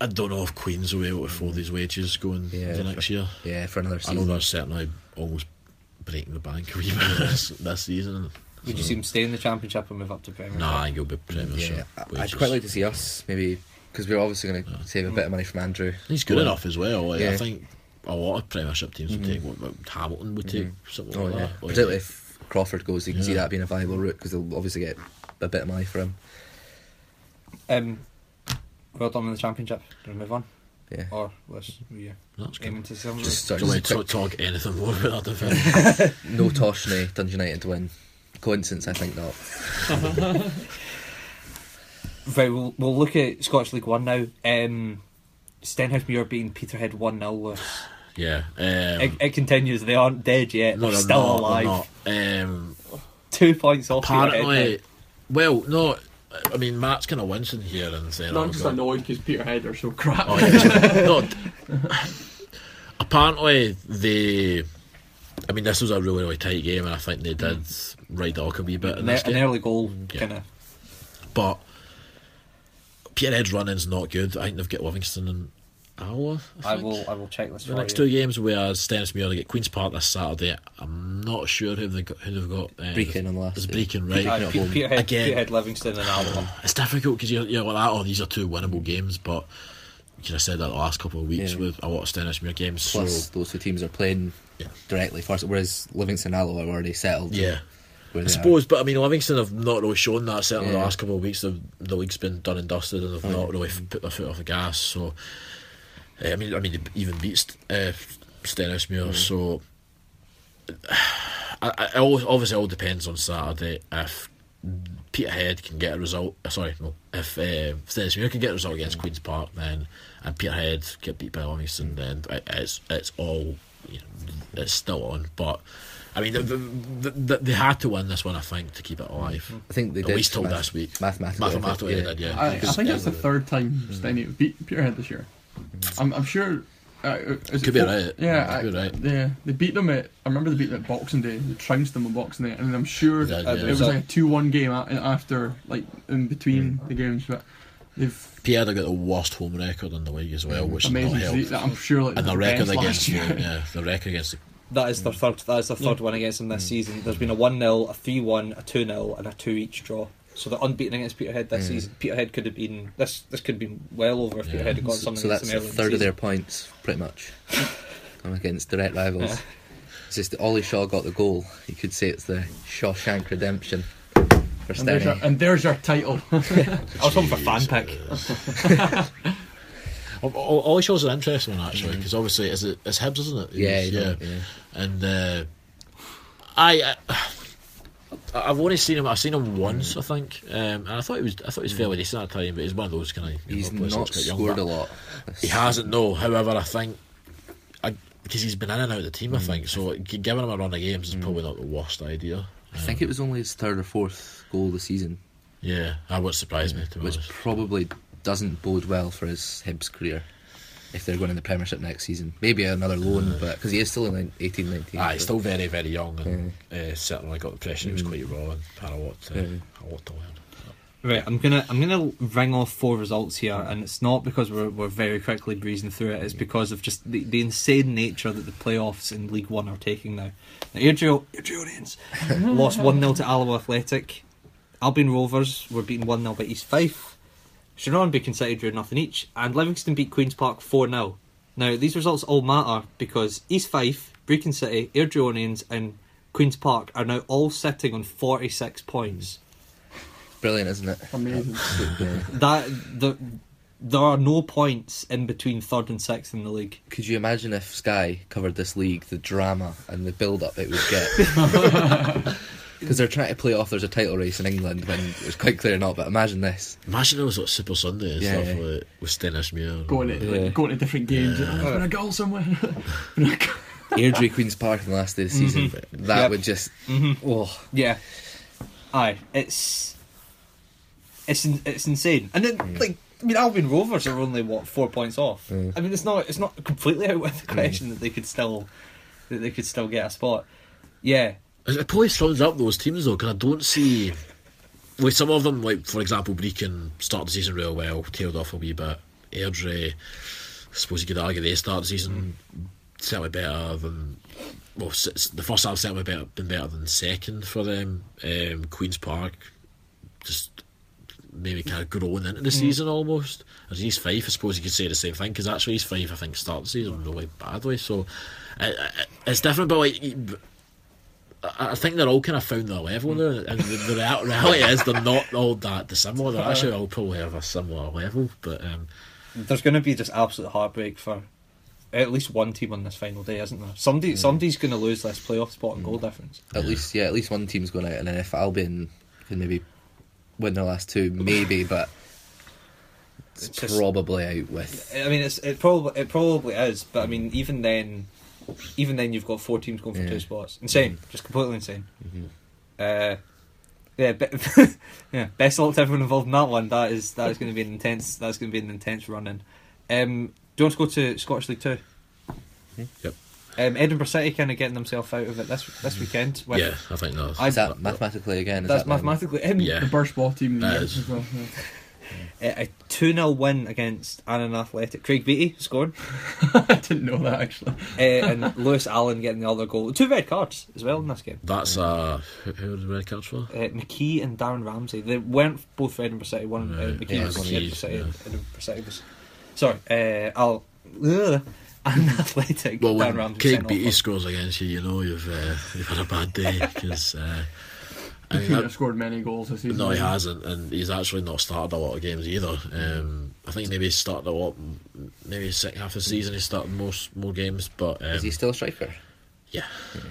I don't know if Queens will be able to afford these wages going Yeah, into next for- year. Yeah, for another season. I know season. they're certainly almost breaking the bank a wee bit this, this season. Would you see them stay in the championship and move up to Premiership? Nah, I think it'll be Premiership. yeah, I- I'd quite like to see us maybe because we're obviously going to Yeah. save a bit of money from Andreu. He's good Well, enough as well. Like, yeah. I think a lot of Premiership teams would Mhm. take what, what Hamilton would take something Oh like yeah, that. Like, particularly if Crawford goes, you can see that being a viable route because they'll obviously get a bit of money for him. Um, well done in the championship. Do we move on, Yeah, or was we that's good. aiming to some? just Do start you want just to a quick, talk, talk anything more about that division? no Toshney, Dundee United win. Coincidence, I think not. Right, we'll, we'll look at Scottish League One now. Um, Stenhousemuir beating Peterhead 1 0 yeah. Um, It, it continues, they aren't dead yet, no, they're they're still not, alive. they're not. Um, Two points off apparently, Peterhead. well, no. I mean, Matt's kind of wincing here and saying, No, oh, I'm just God. annoyed because Peterhead are so crap. Oh, yeah. no, apparently they. I mean, this was a really, really tight game, and I think they did ride the hook a wee bit in An, this an game. early goal, Yeah. kind of. But Peterhead's running's not good. I think they've got Livingston and Alloa. I, I will I will check this The for next you. two games, whereas Stenhousemuir they get Queens Park this Saturday. I'm not sure who they've got. Who they've got. Uh, Brechin on the last It's day. Brechin, right? Aye, at Pe- Peterhead, Again. Peterhead, Livingston, and Alloa. It's difficult because you're, you're like. Oh, these are two winnable games, but you could have said that the last couple of weeks Yeah. with a lot of Stenhousemuir games. Plus, so those two teams are playing Yeah. directly first, whereas Livingston and Alloa are already settled. yeah. I they are. suppose, but I mean, Livingston have not really shown that. Certainly, the last couple of weeks, the, the league's been done and dusted, and they've Oh, not yeah. really put their foot off the gas. So, uh, I mean, I mean, they even beat uh, Stenhousemuir. So, I, I, obviously, it all depends on Saturday if Peterhead can get a result. uh, Sorry, no, if uh, Stenhousemuir can get a result against Queens Park, then and Peterhead get beat by Livingston, then it, it's it's all you know, it's still on, but. I mean, the, the, the, they had to win this one, I think, to keep it alive. I think they At did. least till math- this week. Mathematically, I think, Mathematically, they did, yeah. I, I think it's the third time Steny have beat Peterhead this year. I'm, I'm sure. Uh, is it Could be right. Yeah, Could be right. Yeah, they beat them at. I remember they beat them at Boxing Day. They trounced them on Boxing Day, and I'm sure They did, it yeah. was like a two-one game after, like in between Mm. the games. But they've Pierre got the worst home record in the league as well, which amazing. not to helped. I'm sure like And the the record against last yeah, the record against the That is their third. That is their third one against them this season. There's been a one 0 a three one, a two 0 and a two each draw. So they're unbeaten against Peterhead this Mm. season. Peterhead could have been this. This could have been well over if Yeah. Peterhead had got So, something so that's them a early in the third of their points, pretty much. Come against direct rivals. Yeah. It's just that Ollie Shaw got the goal. You could say it's the Shawshank Redemption for And there's, your, and there's your title. I was hoping for fan pick. Ollie Shaw's all the shows are interesting one actually because obviously is it it's Hibs isn't it? Mm. Yeah, It is, you yeah. yeah. And uh, I, I I've only seen him. I've seen him once, I think, um, and I thought he was. I thought he was fairly decent at the time, but he's one of those kind of. Mm. He's not scored a lot. He hasn't, no. However, I think I, because he's been in and out of the Mm. team, I think so. Giving him a run of games is probably not the worst idea. I think it was only his third or fourth goal of the season, Yeah, that would surprise me. To be which honest. probably doesn't bode well for his Hibs career. If they're going in the Premiership next season, maybe another loan, but because he is still in 18, 19. Ah, he's so- still very, very young, and uh, certainly I got the impression he was quite raw and had a lot, to, Yeah. a lot to learn. Right, I'm gonna I'm gonna ring off four results here, and it's not because we're we're very quickly breezing through it. It's because of just the, the insane nature that the playoffs in League One are taking now. Now Airdrie Airdrieonians lost one 0 to Alloa Athletic. Albion Rovers were beaten one 0 by East Fife. Sharon Brechin City drew nothing each, and Livingston beat Queens Park four 0 Now these results all matter because East Fife, Brechin City, Airdrieonians, and Queens Park are now all sitting on forty six points. brilliant, isn't it? Amazing. Yeah. that the there are no points in between third and sixth in the league. Could you imagine if Sky covered this league, the drama and the build-up it would get? Because they're trying to play off there's a title race in England when it's quite clear not. But imagine this. Imagine it was like Super Sunday and Yeah, stuff yeah. like, with Stenhousemuir. going to Yeah. like, going to different games. Yeah. Oh, there's been a goal somewhere. Been a goal. Airdrie Queens Park in the last day of the season. That Mm-hmm. Yep. would just. Mhm. Oh, Yeah, aye, it's it's in- it's insane. And then like I mean, Albion Rovers are only what four points off. Mm. I mean, it's not it's not completely out of the question that they could still that they could still get a spot. Yeah, It probably sums up those teams though, because I don't see. With some of them, like for example, Brechin start the season real well, tailed off a wee bit. Airdrie, I suppose you could argue they start the season certainly better than. Well, the first half certainly better, been better than second for them. Um, Queens Park, just maybe kind of growing into the season almost. As East Fife, I suppose you could say the same thing because actually East Fife, I think, started the season really badly. So it, it, it's different, but like. I I think they're all kind of found their level there, and the, the real- reality is they're not all that dissimilar. They're actually all probably have a similar level, but um, there's going to be just absolute heartbreak for at least one team on this final day, isn't there? Somebody somebody's going to lose this playoff spot and goal difference. at least yeah, at least one team's going out, and then if Albion can maybe win their last two, maybe, but it's, It's just- probably out with. I mean, it's it probably it probably is, but I mean, even then, even then, you've got four teams going for Yeah. two spots. Insane, just completely insane. Mhm. Uh, yeah, be- yeah. Best of luck to everyone involved in that one. That is that is going to be an intense. That's going to be an intense run in. Um, do you want to go to Scottish League Two? Yep. Um, Edinburgh City kind of getting themselves out of it this this weekend. with- yeah, I think that's. I- Is that mathematically again? Is that's that mathematically. Um, Yeah. The Burst Baw team. That is. well, yeah. Uh, a 2 0 win against Annan Athletic. Craig Beattie scoring. I didn't know that actually. uh, and Lewis Allen getting the other goal. Two red cards as well in this game. That's uh, who, who were the red cards for? Uh, McKee and Darren Ramsey. They weren't both for Edinburgh City. One uh, Right. McKee Yeah, was one for of Edinburgh City. yeah. and Edinburgh City was. Sorry, uh, I'll. Ugh, and Athletic. Well, Darren when Ramsey Craig sent Beattie scores against you, you know you've uh, you've had a bad day because. Uh, I He mean, couldn't scored many goals this season. No, he hasn't, and he's actually not started a lot of games either. Um, I think maybe he started a lot, maybe second half of the season he started most more games, but um, Is he still a striker? yeah.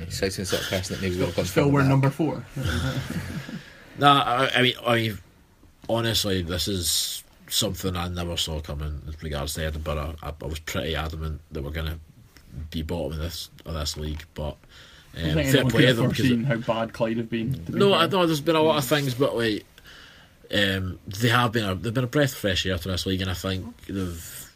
He strikes me as the sort of person that maybe would have gone Still further wearing back. number four. Nah, I, I mean, I mean, honestly, this is something I never saw coming in regards to Edinburgh. I, I was pretty adamant that we're going to be bottom of this of this league, but I um, think fair anyone play could to have them 'cause foreseen how bad Clyde have been. to be No. I know there's been a lot of things, but like, um, they have been a, they've been a breath of fresh air to this league, and I think they've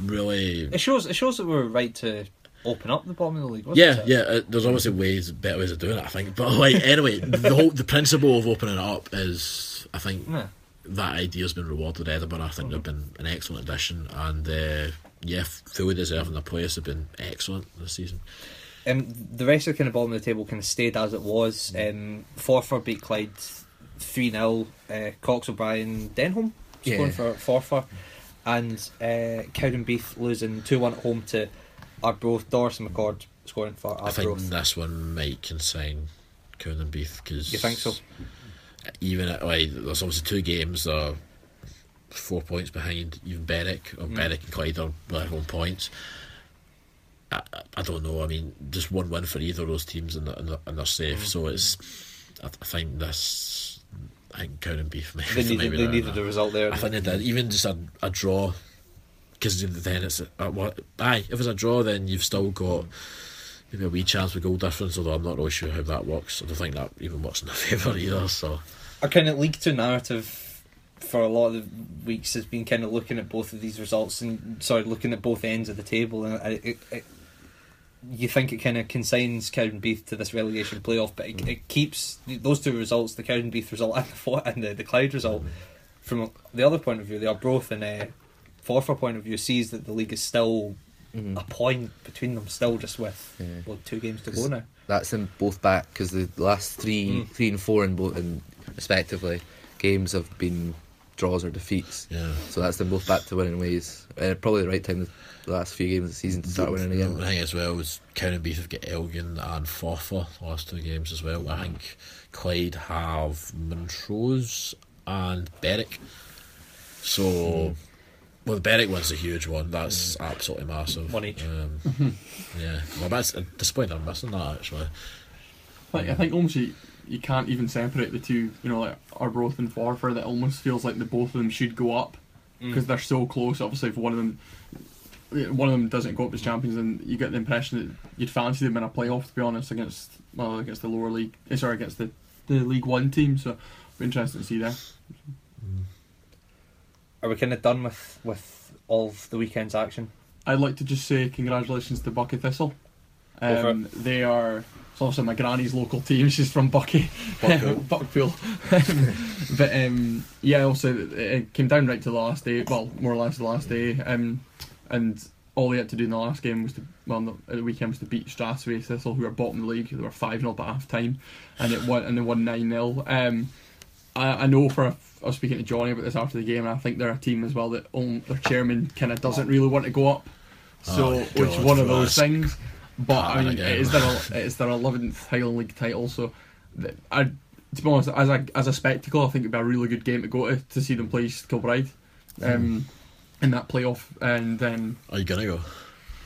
really. It shows. It shows that we're right to open up the bottom of the league. doesn't Yeah, it? yeah. Uh, there's obviously ways, better ways of doing it. I think, but like anyway, the whole the principle of opening it up is, I think, Yeah. that idea has been rewarded. at Edinburgh, I think they've been an excellent addition, and uh, yeah, fully deserving the place have been excellent this season. Um, the rest of the kind of bottom of the table kind of stayed as it was. Um, Forfar beat Clyde three 0 uh, Cox O'Brien Denholm scoring Yeah. for Forfar, and uh, Cowdenbeath losing two one at home to Arbroath. Doris and McCord scoring for I think Arbroath. this one might consign Beef because You think so? Even at, like, there's obviously two games four points behind even Berwick or Mm. Berwick and Clyde are own points. I, I- I don't know. I mean, just one win for either of those teams and they're, and they're, and they're safe. Mm. So it's. I, I think this. I think Cowdenbeath. Maybe, They needed, they needed a result there. I think they did. Even just a, a draw, because then it's uh, what. Aye, if it's a draw, then you've still got maybe a wee chance with goal difference. Although I'm not really sure how that works. I don't think that even works in their favour either. So Our kind of League Two narrative for a lot of the weeks has been kind of looking at both of these results and sorry, looking at both ends of the table, and it, it, it, you think it kind of consigns Cowdenbeath to this relegation playoff, but it, it keeps those two results, the Cowdenbeath result and the and the, the Clyde result, from the other point of view, they are both in a Forfar point of view sees that the league is still Mhm. a point between them, still just with Yeah. well, two games to go now. That's them both back because the last three, Mm. three and four in both, and respectively, games have been draws or defeats. yeah. So that's them both back to winning ways. Uh, probably the right time the last few games of the season to start winning again. The thing as well is Cowdenbeath have got Elgin and Forfar the last two games as well. I think Clyde have Montrose and Berwick. So, well, the Berwick one's a huge one. That's absolutely massive. One each. Um, yeah, well, that's a disappointing. I'm missing that actually. Like, I think almost you, you can't even separate the two. You know, like Arbroath and Forfar. That almost feels like the both of them should go up Mm. because they're so close. Obviously, if one of them, one of them doesn't go up as champions, then you get the impression that you'd fancy them in a playoff. To be honest, against well, against the lower league, eh, sorry, against the the League One team. So, be interesting to see that. Are we kind of done with with all of the weekend's action? I'd like to just say congratulations to Buckie Thistle. Go for Um, they are. It's also my granny's local team. She's from Buckie, Buckpool. Buckpool. but um, yeah, also it came down right to the last day. Well, more or less the last day. Um, and all they had to do in the last game was to well, no, at the weekend was to beat Strathspey Thistle, who are bottom of the league. They were five 0 at half time, and it won and they won nine 0 Um, I, I know for a, I was speaking to Johnny about this after the game, and I think they're a team as well that own, their chairman kind of doesn't really want to go up. So, Oh, which God, one of those us. things. But I mean, it is their it is their eleventh Highland League title. So, th- I to be honest, as a as a spectacle, I think it'd be a really good game to go to to see them play Kilbride, um, in that playoff. And then Are you gonna go?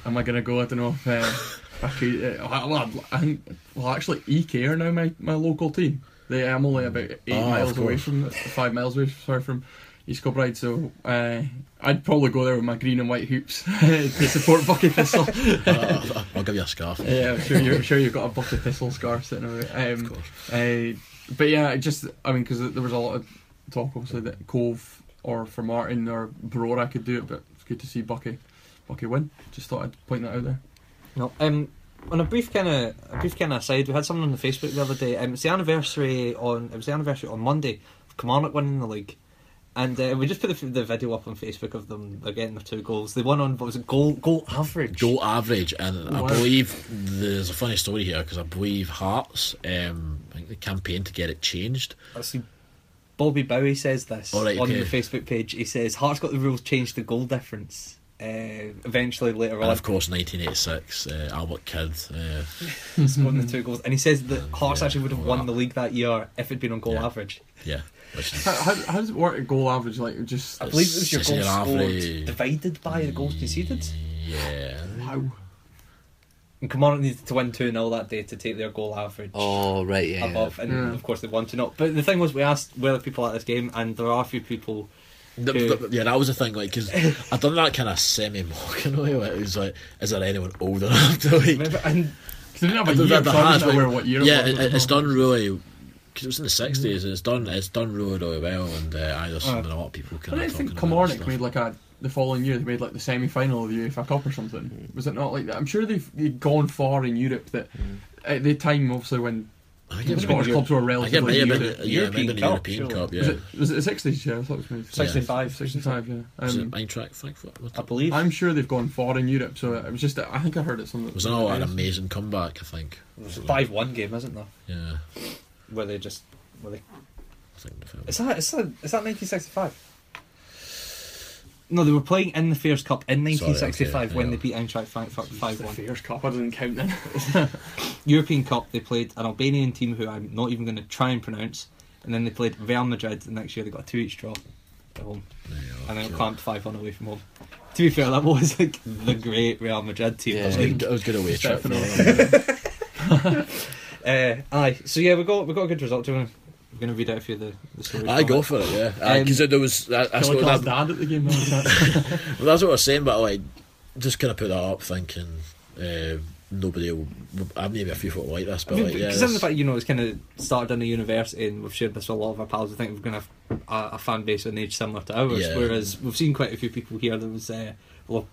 am I gonna go? I don't know if uh, I could. Uh, well, I think well, actually, EK are now my, my local team. They I'm only about eight Ah, miles away from five miles away. Sorry from East Kilbride, so uh, I'd probably go there with my green and white hoops to support Buckie Thistle. Uh, I'll give you a scarf. Yeah, I'm sure, you I'm sure you've got a Buckie Thistle scarf sitting over there. Of Um, course. uh, but yeah, just I mean, because there was a lot of talk, obviously, that Cove or Formartine or Brora could do it, but it's good to see Buckie Buckie win. Just thought I'd point that out there. No. Um, on a brief kind of a brief kind of aside, we had someone on the Facebook the other day. Um, it's the anniversary on it was the anniversary on Monday of Kilmarnock winning the league. And uh, we just put the, the video up on Facebook of them. They're getting their two goals. They won on what was it? Goal goal average. Goal average, and I believe there's a funny story here because I believe Hearts, um, I think the campaign to get it changed. Let's see. Bobby Bowie says this All right, on okay. the Facebook page. He says Hearts got the rules changed to goal difference. Uh, eventually, later And on, of course, 1986, uh, Albert Kidd. Uh, scoring the two goals, and he says that Hearts Yeah, actually would have wow. won the league that year if it'd been on goal Yeah. average. yeah, which is, How, how, how does it work at goal average? Like just I believe it was your It's goals your scored average. divided by the goals conceded. yeah. wow. And Kilmarnock needed to win 2 0 that day to take their goal average Oh right, yeah. above, and Yeah. of course they won 2 0. But the thing was, we asked where the people at this game, and there are a few people. The- Who- the- yeah, that was the thing. Like, because I done that kind of semi mocking way. Like, it was like, is there anyone old enough to like? Remember, and Because they didn't have a The- year, so I'm hands, just not aware like- what year yeah, was. it, it's done really. Because it was in the sixties, it's done. It's done really, really well, and uh, I just Uh, a lot of people I don't think Kilmarnock made like a the following year they made like the semi final of the UEFA Cup or something. Was it not like that? I'm sure they've, they've gone far in Europe that at the time obviously when I think the it was Scottish clubs were I think relatively new. been, Was yeah, it been the European European Cup, Cup. surely. Yeah, it was it the 60s? Yeah, I thought it was maybe 65. 65. Yeah. was it Um, Eintracht Frankfurt? Was I it, believe I'm sure they've gone far in Europe, so it was just I think I heard it somewhere. was it not an amazing comeback? I think. there's a 5 1 game, isn't there? Yeah, Where they just. Where they, I think the film. is, that, is, that, is that 1965? No, they were playing in the Fairs Cup in Sorry, 1965 okay, when yeah. they beat Eintracht Frankfurt 5 1. Fairs Cup, I didn't count then. European Cup, they played an Albanian team who I'm not even going to try and pronounce, and then they played Real Madrid. The next year, they got a two each draw at home, There you go, and then clamped five one away from home. To be fair, that was like the great Real Madrid team. Yeah. It was It was like, good- it was good away trip. Definitely. uh, aye, so yeah, we got we got a good result. Do you wanna, we're going to read out a few of the, the stories. I go for it, yeah. Because there was that, that's, Kelly what, that, dad at the game. that well, that's what I was saying. But like, just kind of put that up, thinking uh, nobody will. I've maybe a few people like this, I but mean, like, yeah, considering the fact you know it's kind of started in a university and we've shared this with a lot of our pals, I think we're going to have a, a fan base of an age similar to ours. Yeah. Whereas we've seen quite a few people here. There was uh, well,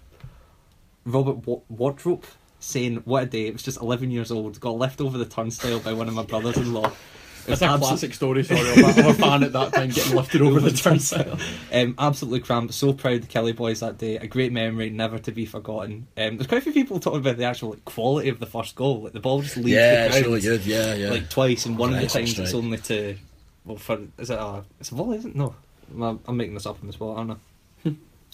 Robert Wa- Wardrope saying, "What a day! It was just 11 years old. Got left over the turnstile by one of my brothers-in-law." That's a Absolute- classic story, sorry, of a, a fan at that time getting lifted over the turnstile. Um, absolutely cramped. So proud of the Killie boys that day. A great memory, never to be forgotten. Um, there's quite a few people talking about the actual like, quality of the first goal. Like the ball just leaves yeah, the it's really good. Yeah, yeah. like twice, and one of the Nice times it's only to well for is it a it's a volley? Isn't it? No, I'm, I'm making this up on the spot. I don't know.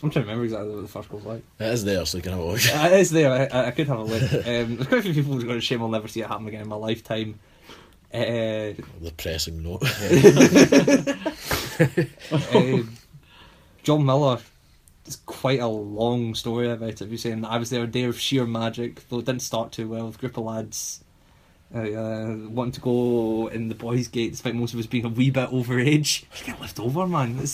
I'm trying to remember exactly what the first goal's like. it is there, so you can have a look. Uh, it is there. I, I could have a look. Um, there's quite a few people who's going to shame I'll never see it happen again in my lifetime. Uh, the pressing note. um, John Miller. It's quite a long story about it. He's saying I was there a day of sheer magic, though it didn't start too well. with a group of lads uh, uh, wanting to go in the boys' gate, despite most of us being a wee bit over age. You get left over, man.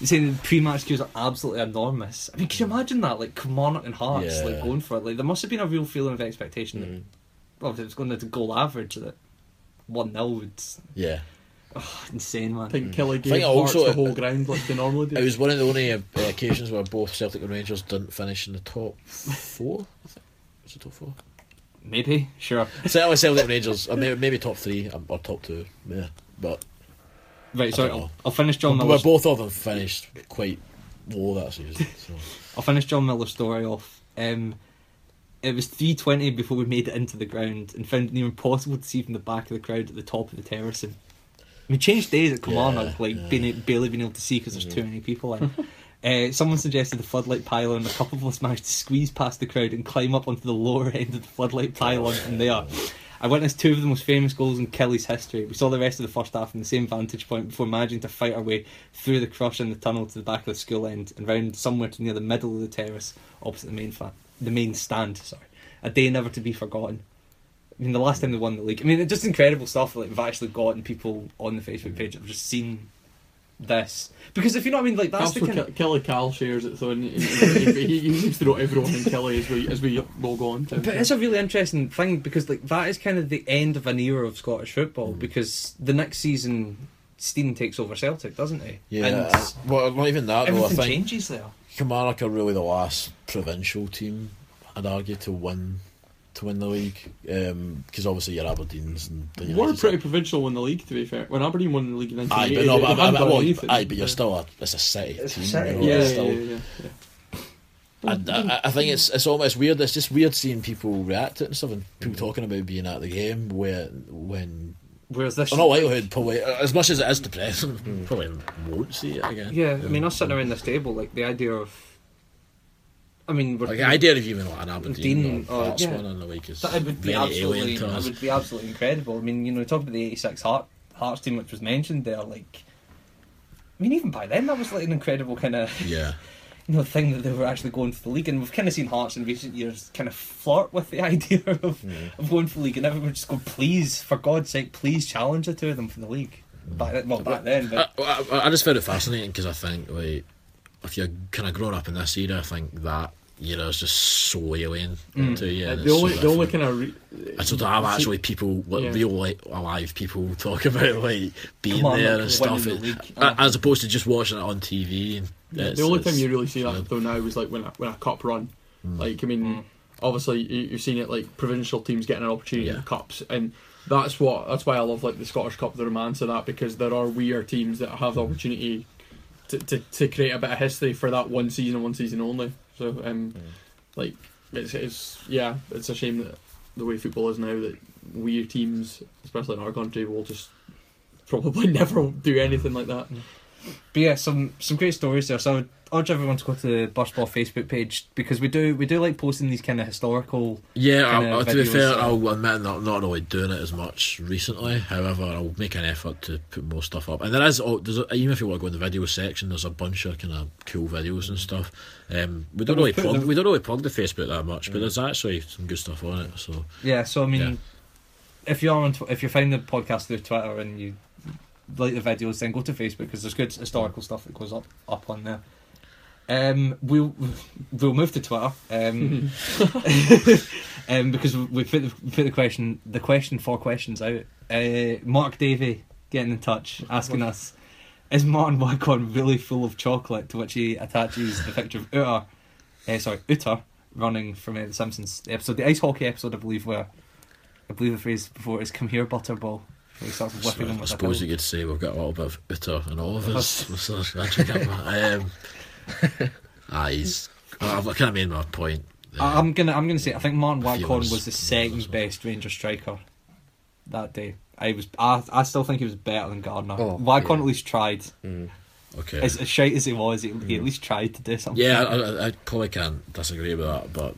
It's, he's saying the pre-match queues are absolutely enormous. I mean, can you imagine that? Like Kilmarnock and Hearts, Yeah. like going for it. Like there must have been a real feeling of expectation. Mm. That, well, if it was going to the goal average, that one 0 would yeah, oh, insane, man. I think Killie think gave Hearts also- the whole ground like they normally do. it was one of the only uh, occasions where both Celtic and Rangers didn't finish in the top four. I think was it top four? Maybe, sure. Certainly Celtic and Rangers, or maybe, maybe top three um, or top two. Yeah, but Right, sorry, I'll. I'll finish John Miller's. both of them finished quite low that season. So. I'll finish John Miller's story off. Um, it was three twenty before we made it into the ground and found it near impossible to see from the back of the crowd at the top of the terracing. We changed days at Kilmarnock, Yeah, like yeah. being, barely being able to see because there's too many people in. Uh, someone suggested the floodlight pylon. and A couple of us managed to squeeze past the crowd and climb up onto the lower end of the floodlight pylon from there. I witnessed two of the most famous goals in Killie's history. We saw the rest of the first half from the same vantage point before managing to fight our way through the crush in the tunnel to the back of the school end and round somewhere to near the middle of the terrace opposite the main fa- the main stand. Sorry, a day never to be forgotten. I mean, the last time they won the league. I mean, it's just incredible stuff. Like we've actually gotten people on the Facebook page have just seen this because if you know what I mean, like that's also, the kind Ke- Killie Cal shares it, so he, he, he seems to know everyone in Killie as we as we will go on to. But it's a really interesting thing because like that is kind of the end of an era of Scottish football mm. because the next season Stein takes over Celtic, doesn't he? Yeah, and well, not even that though. I everything think changes there. Kilmarnock are really the last provincial team, I'd argue, to win to win the league um, because obviously you're Aberdeen's and the we're United's- pretty provincial in the league, to be fair. When Aberdeen won the league in Aye, 1980, but no, but, hadn't but, well, aye, but you're still a it's a city It's a city, you know, Yeah, yeah, still- yeah, yeah, yeah. I, I, I think it's it's almost weird. It's just weird seeing people react to it and stuff, and people mm. talking about being at the game where when Whereas this, in all likelihood, probably as much as it is depressing, probably won't see it again. yeah, I mean, um, us sitting around this table, like the idea of, I mean, we're, Like the idea of even uh, like an Aberdeen or Hearts yeah. one in the week is That it would be absolutely, would be absolutely incredible. I mean, you know, talk about the '86 Heart, Hearts team, which was mentioned there. Like, I mean, even by then, that was like an incredible kind of Yeah, you know thing that they were actually going for the league. And we've kind of seen Hearts in recent years kind of flirt with the idea of mm. of going for the league, and everyone just go, please, for God's sake, please challenge the two of them for the league. Mm. Back then, well, back then, I, I, I just found it fascinating because I think like if you're kind of growing up in this era, I think that era it's just so alien mm. to you. The it's so only, the only kind of re- And so to have actually people, like, Yeah. real like, alive people, talk about like being on, there like, and stuff, the it- league. as opposed to just watching it on TV. And Yeah, the only it's- time you really see that though now is like when a, when a cup run. Mm. Like I mean, mm. obviously you, have seen it like provincial teams getting an opportunity in Yeah. the cups, and that's what that's why I love like the Scottish Cup, the romance of that, because there are weird teams that have the opportunity to, to, to create a bit of history for that one season and one season only. So um, like it's it's yeah, it's a shame that the way football is now that weird teams, especially in our country, will just probably never do anything like that. But yeah, some some great stories there. So I would urge everyone to go to the Burst Baw Facebook page because we do we do like posting these kind of historical. Yeah, I'll, to be fair, I'll admit I'm not not really doing it as much recently. However, I'll make an effort to put more stuff up. And there is, oh, there's a, even if you want to go in the video section, there's a bunch of kind of cool videos and stuff. Um, we don't really plug, them- we don't really plug the Facebook that much, but there's actually some good stuff on it. So Yeah, so I mean, Yeah. if you're on tw- if you're finding the podcast through Twitter and you like the videos, then go to Facebook because there's good historical stuff that goes up up on there. Um, we'll we'll move to Twitter. Um, um, because we put the, put the question the question for questions out. Uh, Mark Davey getting in touch, asking us, is Martyn Waghorn really full of chocolate? To which he attaches the picture of Uter, uh, sorry, Uter running from uh, the Simpsons episode, the ice hockey episode, I believe, where I believe the phrase before is "Come here, Butterball." He starts whipping them I suppose you could say we've got a little bit of Uter in all of us. So that's actually got um, ah, he's. Kind of made my point. I- I'm gonna I'm gonna say I think Martyn A few Waghorn others- was the second best Ranger striker that day. I was I, I still think he was better than Garner. Oh, Waghorn yeah. at least tried. okay. As, as shite as he was, he, he at least tried to do something. Yeah, I, I, I probably can't disagree with that, but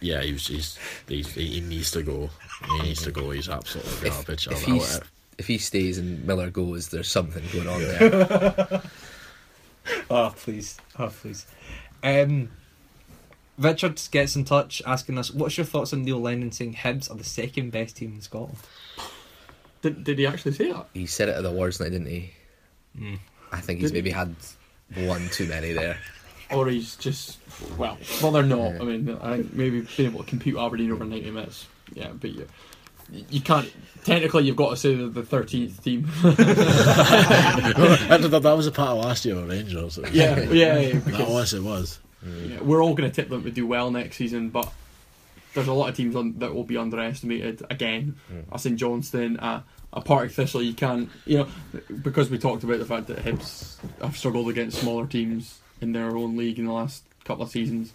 yeah, he was, he's, he's, he needs to go. He needs to go. He's absolutely garbage. if, I'll- he's, if he stays and Miller goes, there's something going on there. Oh please, oh please. Um, Richard gets in touch asking us, "What's your thoughts on Neil Lennon saying Hibs are the second best team in Scotland?" Did, did he actually say that? he said it at the awards night, didn't he? Mm. I think he's Did- maybe had one too many there. Or he's just well, well they're not. Yeah. I mean, I think maybe being able to compute Aberdeen over ninety minutes. Yeah, but you, you can't. Technically, you've got to say the thirteenth team. that, that- that was a part of last year with Rangers. yeah, yeah, yeah. That was it was. yeah, we're all going to tip them to do well next season, but there's a lot of teams on, that will be underestimated again. Hmm. A St Johnstone, a, a Partick Thistle. You can't, you know, because we talked about the fact that Hibs have struggled against smaller teams in their own league in the last couple of seasons.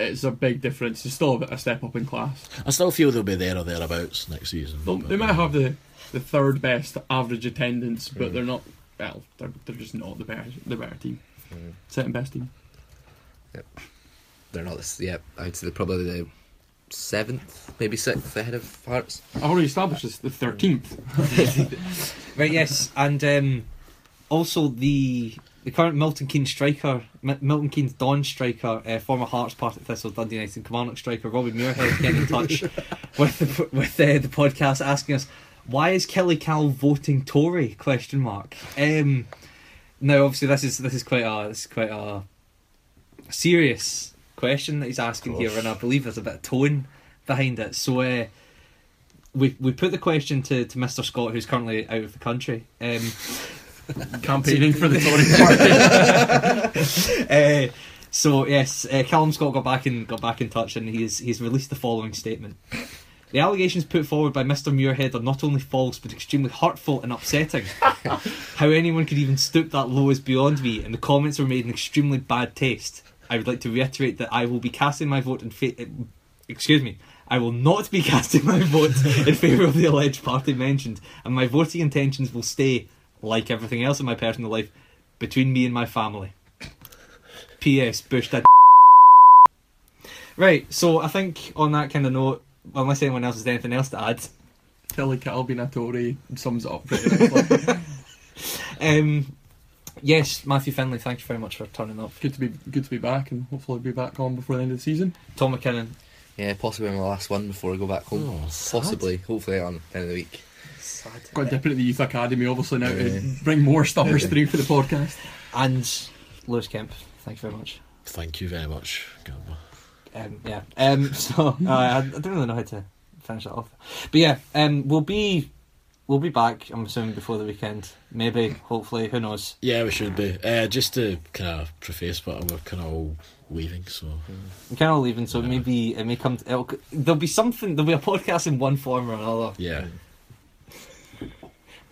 It's a big difference. It's still a, bit- a step up in class. I still feel they'll be there or thereabouts next season. They'll, but- they might um, have the, the third best average attendance, but mm. they're not. Well, they're, they're just not the better the better team. Mm. Second best team. Yep. They're not this. Yeah, I'd say they're probably the seventh, maybe sixth ahead of Hearts. I've already established this the thirteenth. Right, yes, and um, also the the current Milton Keynes striker, Mi- Milton Keynes Don striker, uh, former Hearts, part Partick Thistle, Dundee United, and Kilmarnock striker Robbie Muirhead getting in touch with the, with uh, the podcast, asking us why is Killie Cal voting Tory? Question mark. Um, now, obviously, this is this is quite a this is quite a serious question that he's asking here, and I believe there's a bit of tone behind it. So. Uh, we we put the question to, to Mr. Scott, who's currently out of the country. Um, Campaigning for the Tory party. uh, So yes, uh, Callum Scott got back in got back in touch, and he's he's released the following statement. The allegations put forward by Mr. Muirhead are not only false but extremely hurtful and upsetting. How anyone could even stoop that low is beyond me, and the comments were made in extremely bad taste. I would like to reiterate that I will be casting my vote in fa- excuse me. I will not be casting my vote in favour of the alleged party mentioned, and my voting intentions will stay, like everything else in my personal life, between me and my family. P.S. Bush did. Right, so I think on that kind of note, unless anyone else has anything else to add, Tilly Kittle being sums it up pretty nicely. um, yes, Matthew Finley, thank you very much for turning up. good to be good to be back, and hopefully be back on before the end of the season. Tom McKinnon, Yeah, possibly my last one before I go back home. Oh, possibly, hopefully on the end of the week. Got to dip into the youth academy, obviously now Yeah. to bring more stuffers through for the podcast. and Lewis Kemp, thank you very much. Thank you very much, Gamba. Um, yeah. Um, so uh, I, I don't really know how to finish that off, but yeah, um, we'll be we'll be back. I'm assuming before the weekend, maybe, hopefully, who knows? Yeah, we should be. Uh, just to kind of preface, but we're kind of all leaving, so I'm kind of leaving, so maybe it may come. To, it'll, there'll be something. There'll be a podcast in one form or another. yeah.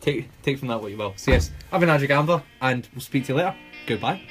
Take take from that what you will. So yes, I've been Andrew Gambler, and we'll speak to you later. Goodbye.